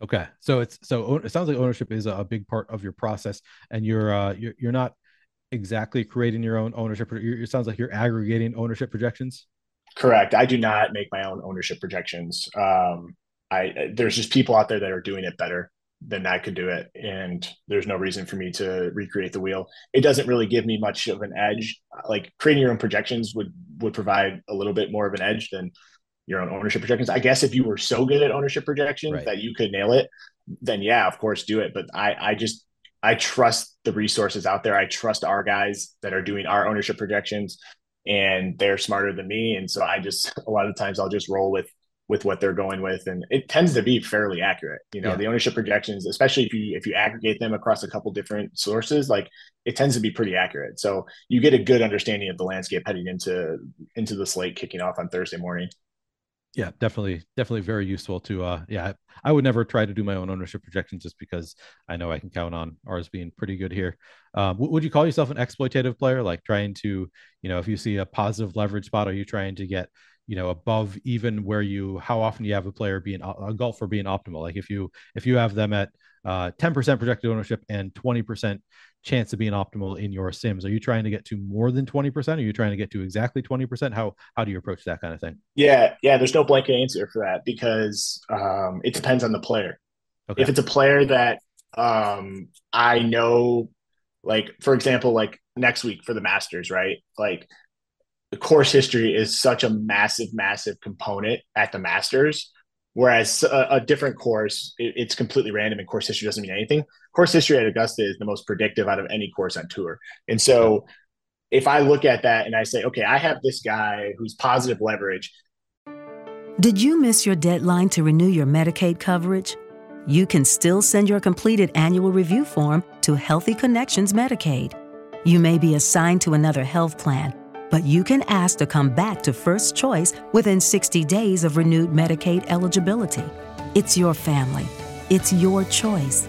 Okay, so it's so it sounds like ownership is a big part of your process, and you're uh, you're you're not exactly creating your own ownership. It sounds like you're aggregating ownership projections. Correct. I do not make my own ownership projections. Um, I there's just people out there that are doing it better than I could do it, and there's no reason for me to recreate the wheel. It doesn't really give me much of an edge. Like creating your own projections would would provide a little bit more of an edge than your own ownership projections. I guess if you were so good at ownership projections right. that you could nail it, then yeah, of course, do it. But I I just I trust the resources out there. I trust our guys that are doing our ownership projections and they're smarter than me. And so I just, a lot of times I'll just roll with, with what they're going with. And it tends to be fairly accurate. You know, yeah. the ownership projections, especially if you, if you aggregate them across a couple different sources, like it tends to be pretty accurate. So you get a good understanding of the landscape heading into, into the slate kicking off on Thursday morning yeah definitely definitely very useful to uh yeah I, would never try to do my own ownership projections just because i know i can count on ours being pretty good here. Um, would you call yourself an exploitative player? Like trying to you know if you see a positive leverage spot are you trying to get you know above even where you how often you have a player being a golfer being optimal? Like if you if you have them at uh, 10% projected ownership and 20% chance of being optimal in your sims? Are you trying to get to more than 20% are you trying to get to exactly 20% how how do you approach that kind of thing? Yeah yeah there's no blanket answer for that because um, it depends on the player. Okay. if it's a player that um, i know like for example like next week for the masters right? Like the course history is such a massive massive component at the masters Whereas a, a different course, it, it's completely random and course history doesn't mean anything. Course history at Augusta is the most predictive out of any course on tour. And so if I look at that and I say, okay, I have this guy who's positive leverage. Did you miss your deadline to renew your Medicaid coverage? You can still send your completed annual review form to Healthy Connections Medicaid. You may be assigned to another health plan but you can ask to come back to First Choice within 60 days of renewed Medicaid eligibility. It's your family. It's your choice.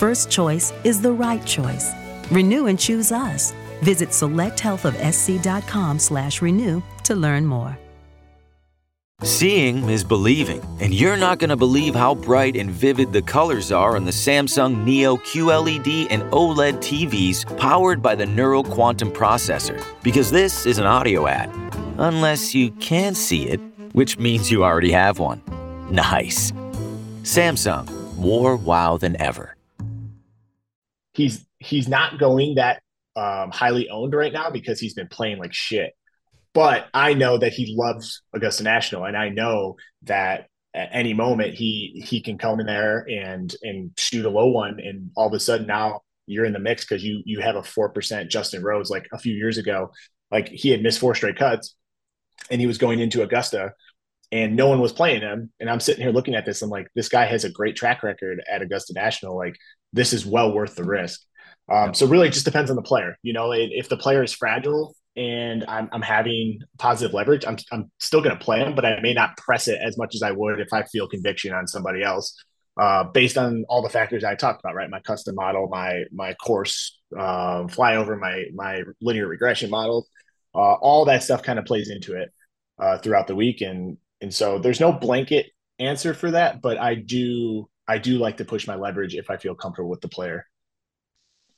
First Choice is the right choice. Renew and choose us. Visit selecthealthofsc.com slash renew to learn more. Seeing is believing, and you're not going to believe how bright and vivid the colors are on the Samsung Neo QLED and OLED TVs powered by the Neural Quantum Processor. Because this is an audio ad. Unless you can see it, which means you already have one. Nice. Samsung, more wow than ever. He's he's not going that um, highly owned right now because he's been playing like shit. But I know that he loves Augusta National, and I know that at any moment he he can come in there and and shoot a low one, and all of a sudden now you're in the mix because you you have a four percent Justin Rose like a few years ago, like he had missed four straight cuts, and he was going into Augusta, and no one was playing him, and I'm sitting here looking at this, I'm like, this guy has a great track record at Augusta National, like this is well worth the risk. Um, so really, it just depends on the player. You know, if the player is fragile and I'm, I'm having positive leverage, I'm, I'm still going to play them, but I may not press it as much as I would if I feel conviction on somebody else, uh, based on all the factors I talked about, right? My custom model, my my course uh, flyover, my my linear regression model, uh, all that stuff kind of plays into it uh, throughout the week, and and so there's no blanket answer for that, but I do I do like to push my leverage if I feel comfortable with the player.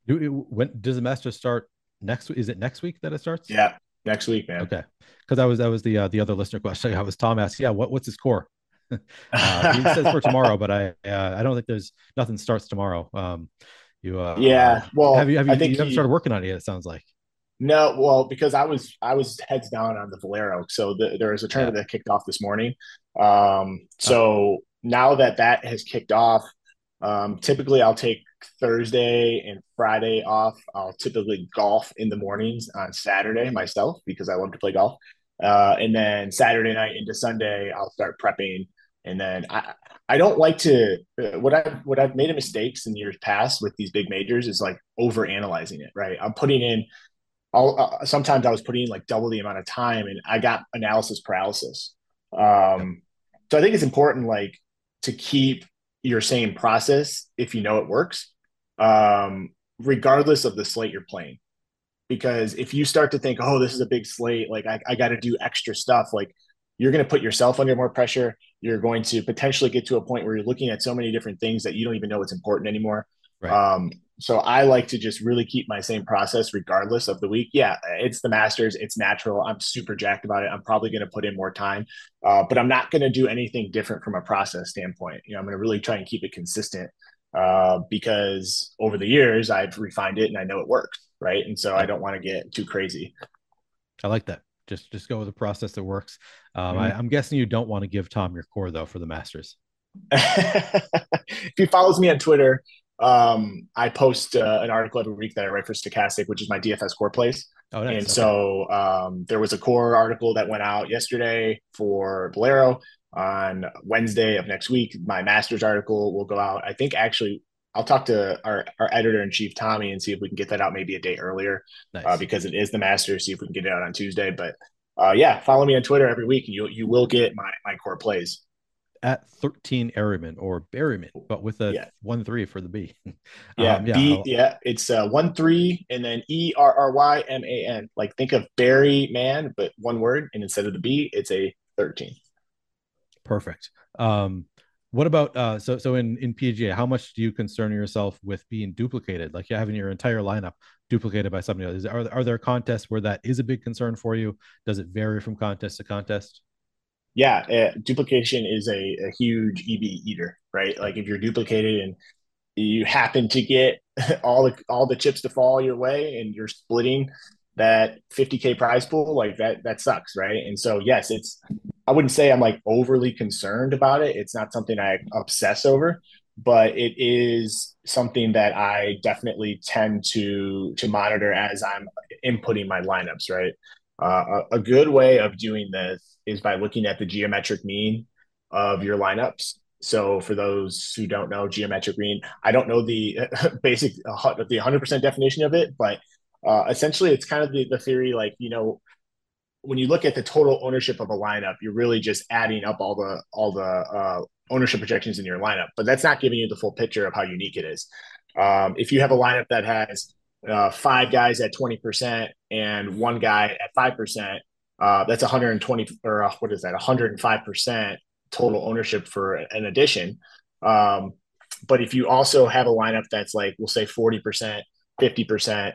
Do when does the master start next is it next week that it starts? Yeah, next week, man. Okay, because that was that was the uh, the other listener question. I was Tom asked, yeah, what what's his core? uh, he says for tomorrow, but I uh, I don't think there's nothing starts tomorrow. Um, you uh, yeah, well, have you have you, you haven't he, started working on it yet? It sounds like. No, well, because I was I was heads down on the Valero, so the, there was a tournament yeah. that kicked off this morning. Um, so oh. now that that has kicked off, um, typically I'll take Thursday and Friday off. I'll typically golf in the mornings on Saturday myself because I love to play golf. Uh, and then Saturday night into Sunday, I'll start prepping. And then I, I don't like to uh, what I've what I've made a mistakes in years past with these big majors is like over analyzing it. Right, I'm putting in. Uh, sometimes I was putting in like double the amount of time, and I got analysis paralysis. Um, so I think it's important like to keep your same process if you know it works, um, regardless of the slate you're playing. Because if you start to think, oh, this is a big slate, like I, I got to do extra stuff, like you're going to put yourself under more pressure. You're going to potentially get to a point where you're looking at so many different things that you don't even know what's important anymore. Right. Um, so I like to just really keep my same process regardless of the week. Yeah, it's the Masters. It's natural. I'm super jacked about it. I'm probably going to put in more time, uh, but I'm not going to do anything different from a process standpoint. You know, I'm going to really try and keep it consistent uh, because over the years I've refined it and I know it works. Right. And so I don't want to get too crazy. I like that. Just just go with a process that works. Um, mm-hmm. I, I'm guessing you don't want to give Tom your core though for the Masters. if he follows me on Twitter, um, I post uh, an article every week that I write for Stokastic, which is my DFS core place. Oh, nice. And okay. so um, there was a core article that went out yesterday for Valero. On Wednesday of next week, my master's article will go out. I think actually I'll talk to our, our editor in chief Tommy and see if we can get that out maybe a day earlier, uh, nice. uh, because it is the Masters. See if we can get it out on Tuesday. But uh, yeah, follow me on Twitter every week, and you you will get my my core plays at 13 Erryman or Berryman, but with a yeah. one three for the B. yeah, um, yeah, B, yeah, it's uh, one three and then E R R Y M A N. Like think of Barry Man, but one word, and instead of the B, it's a 13. Perfect. Um, what about uh, so so in in PGA? How much do you concern yourself with being duplicated? Like you having your entire lineup duplicated by somebody else? Are are there contests where that is a big concern for you? Does it vary from contest to contest? Yeah, uh, duplication is a, a huge EV eater, right? Like if you're duplicated and you happen to get all the all the chips to fall your way and you're splitting that 50k prize pool like that that sucks right? And so yes it's i wouldn't say i'm like overly concerned about it. It's not something i obsess over but it is something that i definitely tend to to monitor as i'm inputting my lineups right? Uh, a, a good way of doing this is by looking at the geometric mean of your lineups. So for those who don't know geometric mean, I don't know the basic uh, the 100% definition of it, but uh, essentially it's kind of the, the theory like, you know, when you look at the total ownership of a lineup, you're really just adding up all the all the uh, ownership projections in your lineup, but that's not giving you the full picture of how unique it is. Um, if you have a lineup that has uh, five guys at 20% and one guy at 5%, uh, that's 120 or uh, what is that? 105% total ownership for an addition. Um, but if you also have a lineup that's like, we'll say 40%, 50%,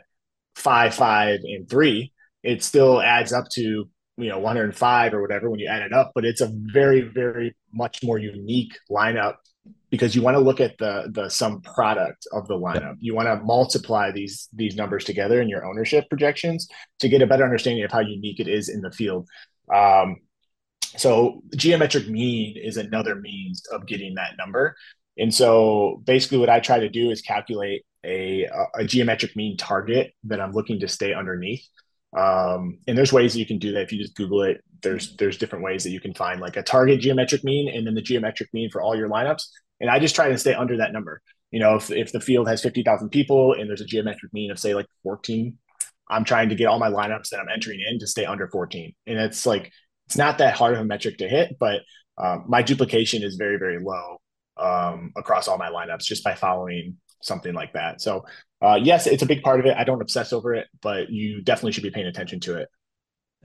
five, five, and three, it still adds up to you know 105 or whatever when you add it up but it's a very very much more unique lineup because you want to look at the the sum product of the lineup. You want to multiply these these numbers together in your ownership projections to get a better understanding of how unique it is in the field. Um, so geometric mean is another means of getting that number. And so basically what I try to do is calculate a, a geometric mean target that I'm looking to stay underneath. Um, and there's ways you can do that if you just Google it. There's there's different ways that you can find like a target geometric mean and then the geometric mean for all your lineups. And I just try to stay under that number. You know, if, if the field has 50,000 people and there's a geometric mean of say like 14, I'm trying to get all my lineups that I'm entering in to stay under 14. And it's like, it's not that hard of a metric to hit, but um, my duplication is very, very low um, across all my lineups just by following something like that. So, uh, yes, it's a big part of it. I don't obsess over it, but you definitely should be paying attention to it.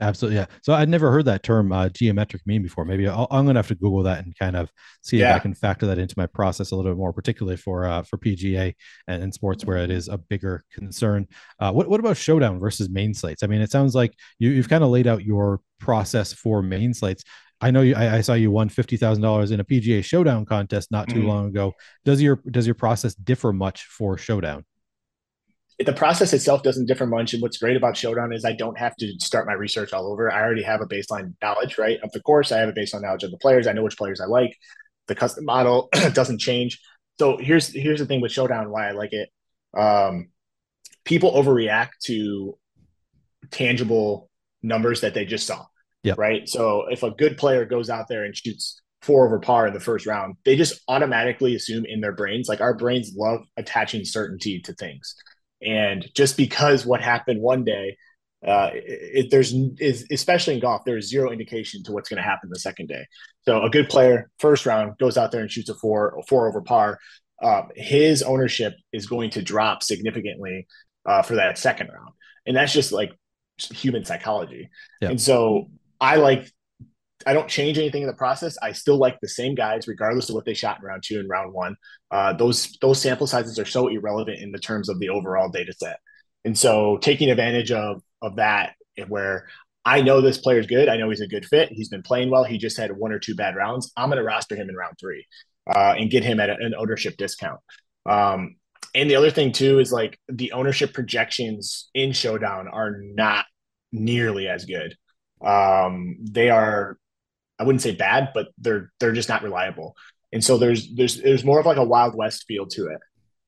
Absolutely, yeah. So I'd never heard that term uh, geometric mean before. Maybe i am going to have to Google that and kind of see yeah. if I can factor that into my process a little bit more, particularly for uh, for PGA and, and, sports where it is a bigger concern. Uh, what what about showdown versus main slates? I mean, it sounds like you, you've kind of laid out your process for main slates. I know you. I, I saw you won fifty thousand dollars in a PGA Showdown contest not too mm-hmm. long ago. Does your does your process differ much for Showdown? the process itself doesn't differ much. And what's great about Showdown is I don't have to start my research all over. I already have a baseline knowledge, right, of the course. I have a baseline knowledge of the players. I know which players I like. The custom model doesn't change. So here's here's the thing with Showdown why I like it. Um, people overreact to tangible numbers that they just saw. Yeah. Right. So if a good player goes out there and shoots four over par in the first round, they just automatically assume in their brains, like our brains love attaching certainty to things. And just because what happened one day uh, it, there's is especially in golf, there is zero indication to what's going to happen the second day. So a good player, first round, goes out there and shoots a four, four over par. Uh, his ownership is going to drop significantly uh, for that second round, and that's just like human psychology. Yeah. And so I like I don't change anything in the process. I still like the same guys, regardless of what they shot in round two and round one. Uh, those those sample sizes are so irrelevant in the terms of the overall data set. And so taking advantage of of that where I know this player's good. I know he's a good fit. He's been playing well. He just had one or two bad rounds. I'm going to roster him in round three uh, and get him at a, an ownership discount. Um, and the other thing too is like the ownership projections in Showdown are not nearly as good. Um, they are, I wouldn't say bad, but they're they're just not reliable. And so there's there's there's more of like a wild west feel to it,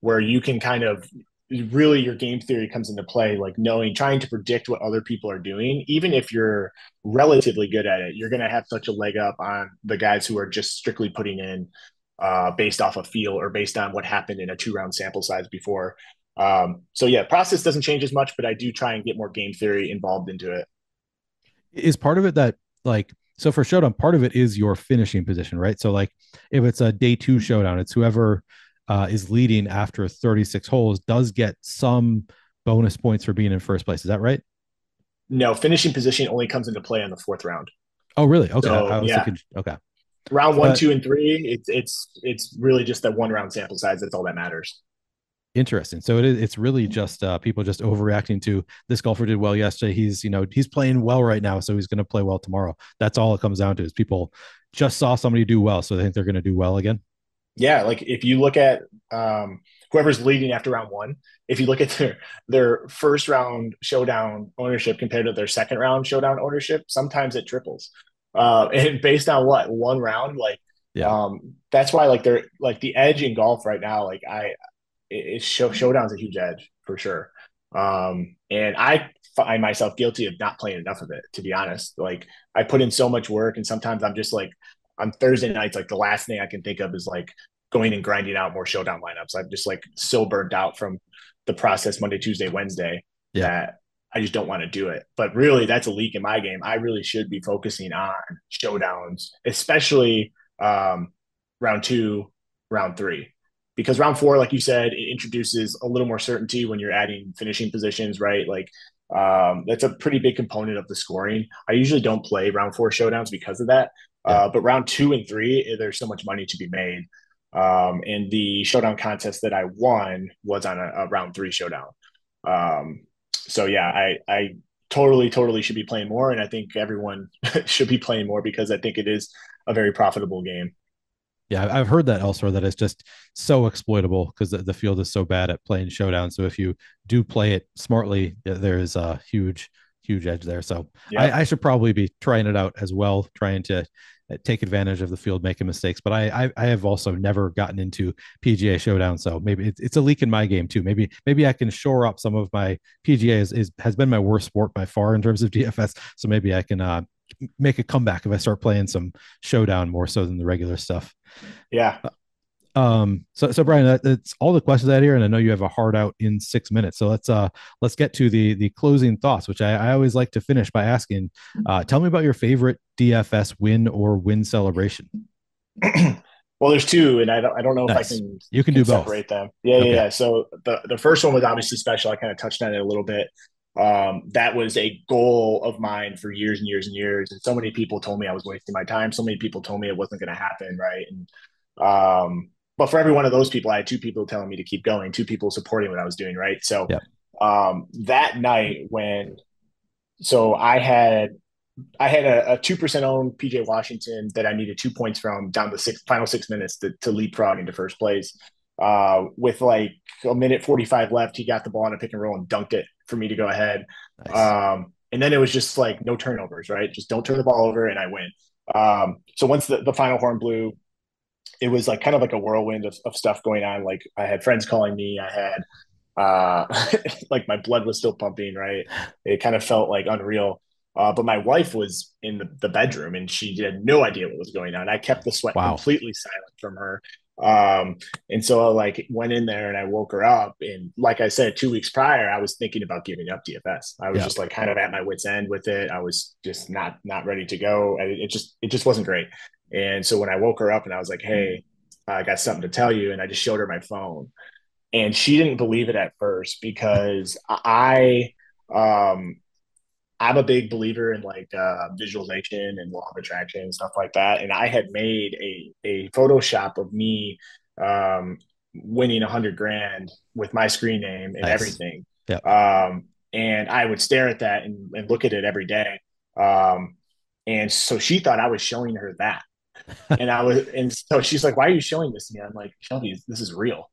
where you can kind of really your game theory comes into play like knowing trying to predict what other people are doing. Even if you're relatively good at it you're going to have such a leg up on the guys who are just strictly putting in uh, based off of feel or based on what happened in a two round sample size before. Um, so yeah process doesn't change as much but i do try and get more game theory involved into it is part of it that like so for showdown part of it is your finishing position right so like if it's a day two showdown it's whoever uh, is leading after 36 holes does get some bonus points for being in first place. Is that right? No, finishing position only comes into play in the fourth round. Oh, really? Okay. So, yeah. Thinking, okay. Round one, but, two, and three. It's it's it's really just that one round sample size. That's all that matters. Interesting. So it is. It's really just uh, people just overreacting to this golfer did well yesterday. He's you know he's playing well right now, so he's going to play well tomorrow. That's all it comes down to. Is people just saw somebody do well, so they think they're going to do well again yeah, like if you look at um, whoever's leading after round one, if you look at their their first round showdown ownership compared to their second round showdown ownership, sometimes it triples. Uh, and based on what one round, like yeah, um, that's why like they're like the edge in golf right now. Like I, it, it show showdown's a huge edge for sure. Um, and I find myself guilty of not playing enough of it, to be honest. Like I put in so much work, and sometimes I'm just like on Thursday nights, like the last thing I can think of is like going and grinding out more showdown lineups. I'm just like so burned out from the process Monday, Tuesday, Wednesday yeah. that I just don't want to do it. But really, that's a leak in my game. I really should be focusing on showdowns, especially um, round two, round three. Because round four, like you said, it introduces a little more certainty when you're adding finishing positions, right? Like um, that's a pretty big component of the scoring. I usually don't play round four showdowns because of that. Uh, but round two and three, eh, there's so much money to be made. Um, and the showdown contest that I won was on a, a round three showdown. Um, so yeah, I, I totally, totally should be playing more. And I think everyone should be playing more because I think it is a very profitable game. Yeah, I've heard that elsewhere that it's just so exploitable because the, the, field is so bad at playing showdown. So if you do play it smartly, there is a huge, huge edge there. So yeah. I, I, should probably be trying it out as well, trying to uh, take advantage of the field making mistakes. But I, I, I have also never gotten into PGA Showdown, so maybe it's, it's a leak in my game too. Maybe maybe I can shore up some of my PGA is, is has been my worst sport by far in terms of DFS. So maybe I can uh, make a comeback if I start playing some Showdown more so than the regular stuff. Yeah. Uh, um so so Bryan that, that's all the questions out here and i know you have a hard out in six minutes so let's uh let's get to the the closing thoughts which i, I always like to finish by asking uh tell me about your favorite dfs win or win celebration well there's two and i don't i don't know nice. if i can you can, can do separate both them yeah okay. yeah so the the first one was obviously special i kind of touched on it a little bit um, that was a goal of mine for years and years and years. And so many people told me I was wasting my time. So many people told me it wasn't going to happen. Right. And, um, but for every one of those people, I had two people telling me to keep going, two people supporting what I was doing. Right. So yep. um, that night when, so I had, I had a two percent owned PJ Washington that I needed two points from down the six final six minutes to, to leapfrog into first place. Uh, with like a minute 45 left, he got the ball on a pick and roll and dunked it for me to go ahead. Nice. Um, and then it was just like no turnovers, right? Just don't turn the ball over and I win. Um, so once the, the final horn blew, it was like kind of like a whirlwind of, of stuff going on. Like I had friends calling me, I had uh like my blood was still pumping, right? It kind of felt like unreal. Uh, but my wife was in the, the bedroom and she had no idea what was going on. I kept the sweat wow. completely silent from her. Um, and so I like went in there and I woke her up. And like I said, two weeks prior, I was thinking about giving up DFS. I was just like kind of at my wits end with it. I was just not not ready to go. I, it just it just wasn't great. And so when I woke her up and I was like, "Hey, I got something to tell you," and I just showed her my phone, and she didn't believe it at first because I um I'm a big believer in like uh, visualization and law of attraction and stuff like that. And I had made a a Photoshop of me um, winning a hundred grand with my screen name and nice. everything. Yeah. Um, and I would stare at that and, and look at it every day. Um, and so she thought I was showing her that. and I was, and so she's like, "Why are you showing this to me?" I'm like, "Shelby, this is real."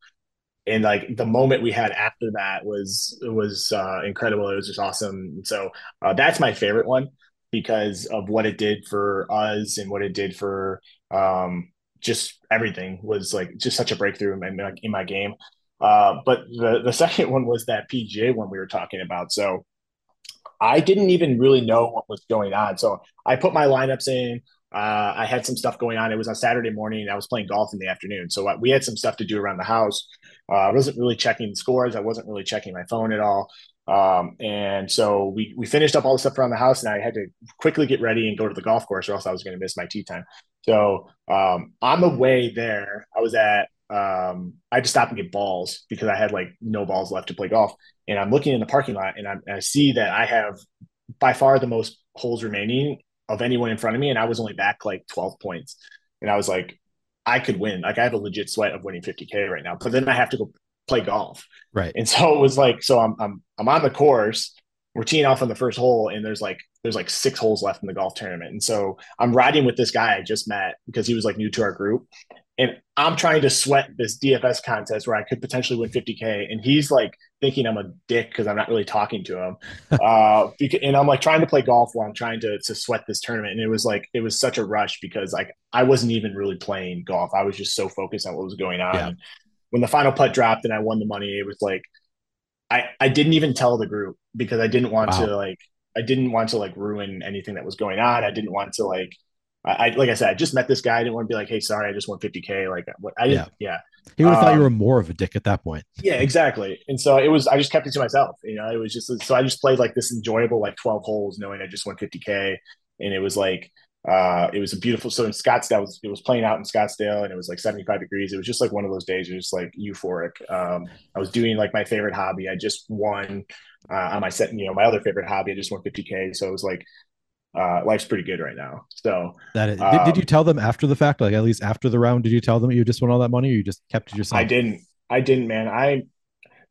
And like the moment we had after that was was uh, incredible. It was just awesome. So uh, that's my favorite one because of what it did for us and what it did for um, just everything was like just such a breakthrough in my, in my game. Uh, but the the second one was that PGA one we were talking about. So I didn't even really know what was going on. So I put my lineups in. Uh, I had some stuff going on. It was on Saturday morning. I was playing golf in the afternoon, so uh, we had some stuff to do around the house. Uh, I wasn't really checking the scores. I wasn't really checking my phone at all. Um, and so we we finished up all the stuff around the house, and I had to quickly get ready and go to the golf course, or else I was going to miss my tee time. So um, on the way there, I was at um, I had to stop and get balls because I had like no balls left to play golf. And I'm looking in the parking lot, and, and I see that I have by far the most holes remaining of anyone in front of me, and I was only back like 12 points. And I was like, I could win. Like I have a legit sweat of winning 50k right now, but then I have to go play golf. Right. And so it was like, so I'm I'm I'm on the course. We're teeing off on the first hole, and there's like there's like six holes left in the golf tournament. And so I'm riding with this guy I just met because he was like new to our group. And I'm trying to sweat this DFS contest where I could potentially win 50K. And he's like thinking I'm a dick because I'm not really talking to him. uh, and I'm like trying to play golf while I'm trying to, to sweat this tournament. And it was like, it was such a rush because like I wasn't even really playing golf. I was just so focused on what was going on. Yeah. When the final putt dropped and I won the money, it was like, I, I didn't even tell the group because I didn't want wow. to like I didn't want to like ruin anything that was going on. I didn't want to like I, I, like I said, I just met this guy. I didn't want to be like, hey, sorry, I just want 50k. Like what I didn't, yeah. yeah. He would have um, thought you um, were more of a dick at that point. Yeah, exactly. And so it was. I just kept it to myself. You know, it was just so I just played like this enjoyable like 12 holes, knowing I just won 50k, and it was like uh it was a beautiful so in scottsdale it was, it was playing out in scottsdale and it was like 75 degrees it was just like one of those days it was just like euphoric um i was doing like my favorite hobby i just won uh on my set you know my other favorite hobby i just won 50k so it was like uh, life's pretty good right now. So that is, um, did, you um, tell them after the fact, like at least after the round, did you tell them you just won all that money, or you just kept it yourself? I didn't. I didn't, man. I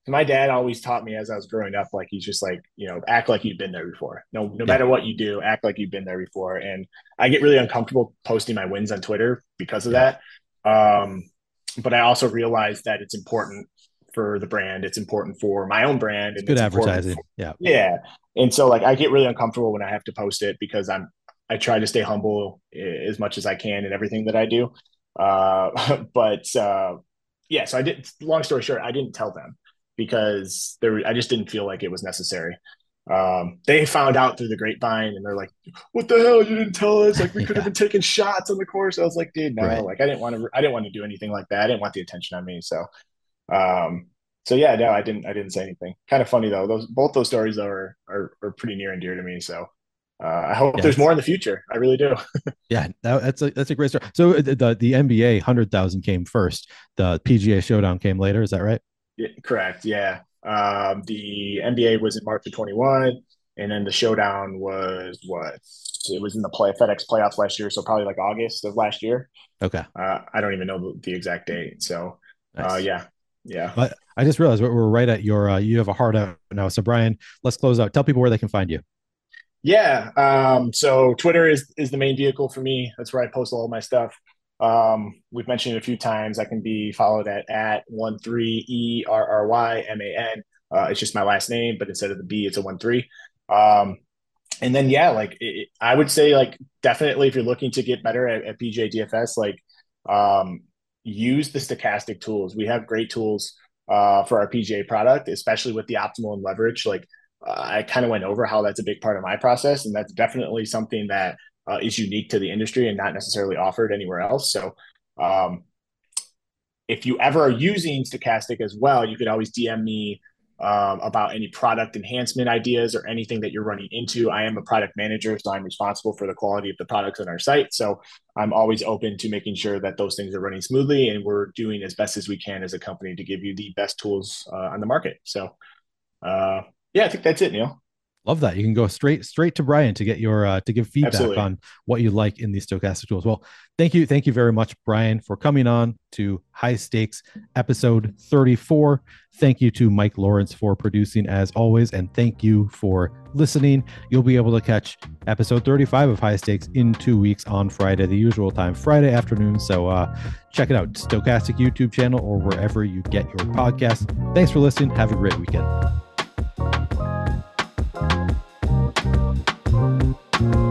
my dad always taught me as I was growing up, like he's just like you know, act like you've been there before. No, no yeah. matter what you do, act like you've been there before. And I get really uncomfortable posting my wins on Twitter because of yeah. that. Um, but I also realize that it's important for the brand. It's important for my own brand. And good advertising. For, yeah. Yeah. And so like I get really uncomfortable when I have to post it because I'm I try to stay humble as much as I can in everything that I do. Uh, but uh, yeah, so I did. Long story short, I didn't tell them because there I just didn't feel like it was necessary. Um, they found out through the grapevine and they're like, "What the hell? You didn't tell us? Like we could have been taking shots on the course." I was like, "Dude, no! Right. Like I didn't want to. I didn't want to do anything like that. I didn't want the attention on me." So um, so yeah, no, I didn't. I didn't say anything. Kind of funny though. Those both those stories are are, are pretty near and dear to me. So uh, I hope yes. there's more in the future. I really do. yeah, that, that's a that's a great story. So uh, the the NBA hundred thousand came first. The PGA Showdown came later. Is that right? Yeah, correct. Yeah. Um, the NBA was in March of 21, and then the Showdown was what? It was in the play FedEx playoffs last year, so probably like August of last year. Okay. Uh, I don't even know the exact date. So, uh, nice. uh, yeah, yeah. But I just realized we're, right at your, uh, you have a hard out now. So Bryan, let's close out. Tell people where they can find you. Yeah. Um, so Twitter is, is the main vehicle for me. That's where I post all my stuff. Um, we've mentioned it a few times. I can be followed at, at one, three E R R Y M A N. Uh, it's just my last name, but instead of the B, it's a one, three. Um, and then, yeah, like it, I would say like, definitely if you're looking to get better at, at PGA DFS, like, um, use the Stokastic tools. We have great tools uh, for our PGA product, especially with the optimal and leverage. Like uh, I kind of went over how that's a big part of my process, and that's definitely something that uh, is unique to the industry and not necessarily offered anywhere else. So, um, if you ever are using Stokastic as well, you could always DM me um, about any product enhancement ideas or anything that you're running into. I am a product manager, so I'm responsible for the quality of the products on our site. So I'm always open to making sure that those things are running smoothly, and we're doing as best as we can as a company to give you the best tools uh, on the market. So, uh, yeah, I think that's it, Neil. Love that. You can go straight straight to Bryan to get your uh, to give feedback Absolutely. on what you like in these Stokastic tools. Well, thank you, thank you very much, Bryan, for coming on to High Stakes episode 34. Thank you to Mike Lawrence for producing as always, and thank you for listening. You'll be able to catch episode 35 of High Stakes in two weeks on Friday, the usual time, Friday afternoon. So uh, check it out, Stokastic YouTube channel or wherever you get your podcast. Thanks for listening. Have a great weekend. thank you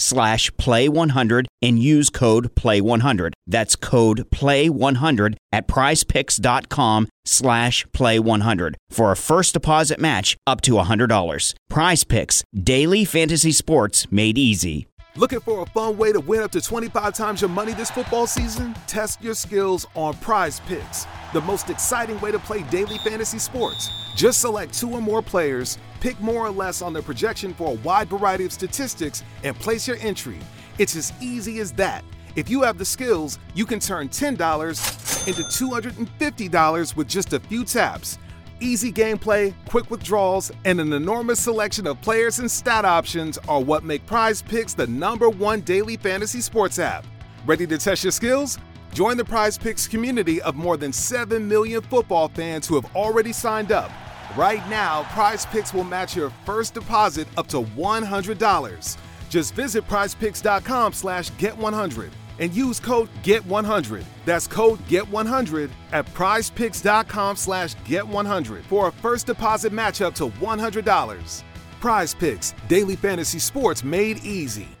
slash play100 and use code play100. That's code play100 at prizepicks.com slash play100 for a first deposit match up to $100. Prize Picks, daily fantasy sports made easy. Looking for a fun way to win up to 25 times your money this football season? Test your skills on Prize Picks, the most exciting way to play daily fantasy sports. Just select two or more players, pick more or less on their projection for a wide variety of statistics, and place your entry. It's as easy as that. If you have the skills, you can turn $10 into $250 with just a few taps. Easy gameplay, quick withdrawals, and an enormous selection of players and stat options are what make Prize Picks the number one daily fantasy sports app. Ready to test your skills? Join the Prize Picks community of more than 7 million football fans who have already signed up. Right now, Prize Picks will match your first deposit up to $100. Just visit prizepicks.com slash get100 and use code GET100. That's code GET100 at prizepicks.com slash GET100 for a first deposit match up to $100. Prize Picks, daily fantasy sports made easy.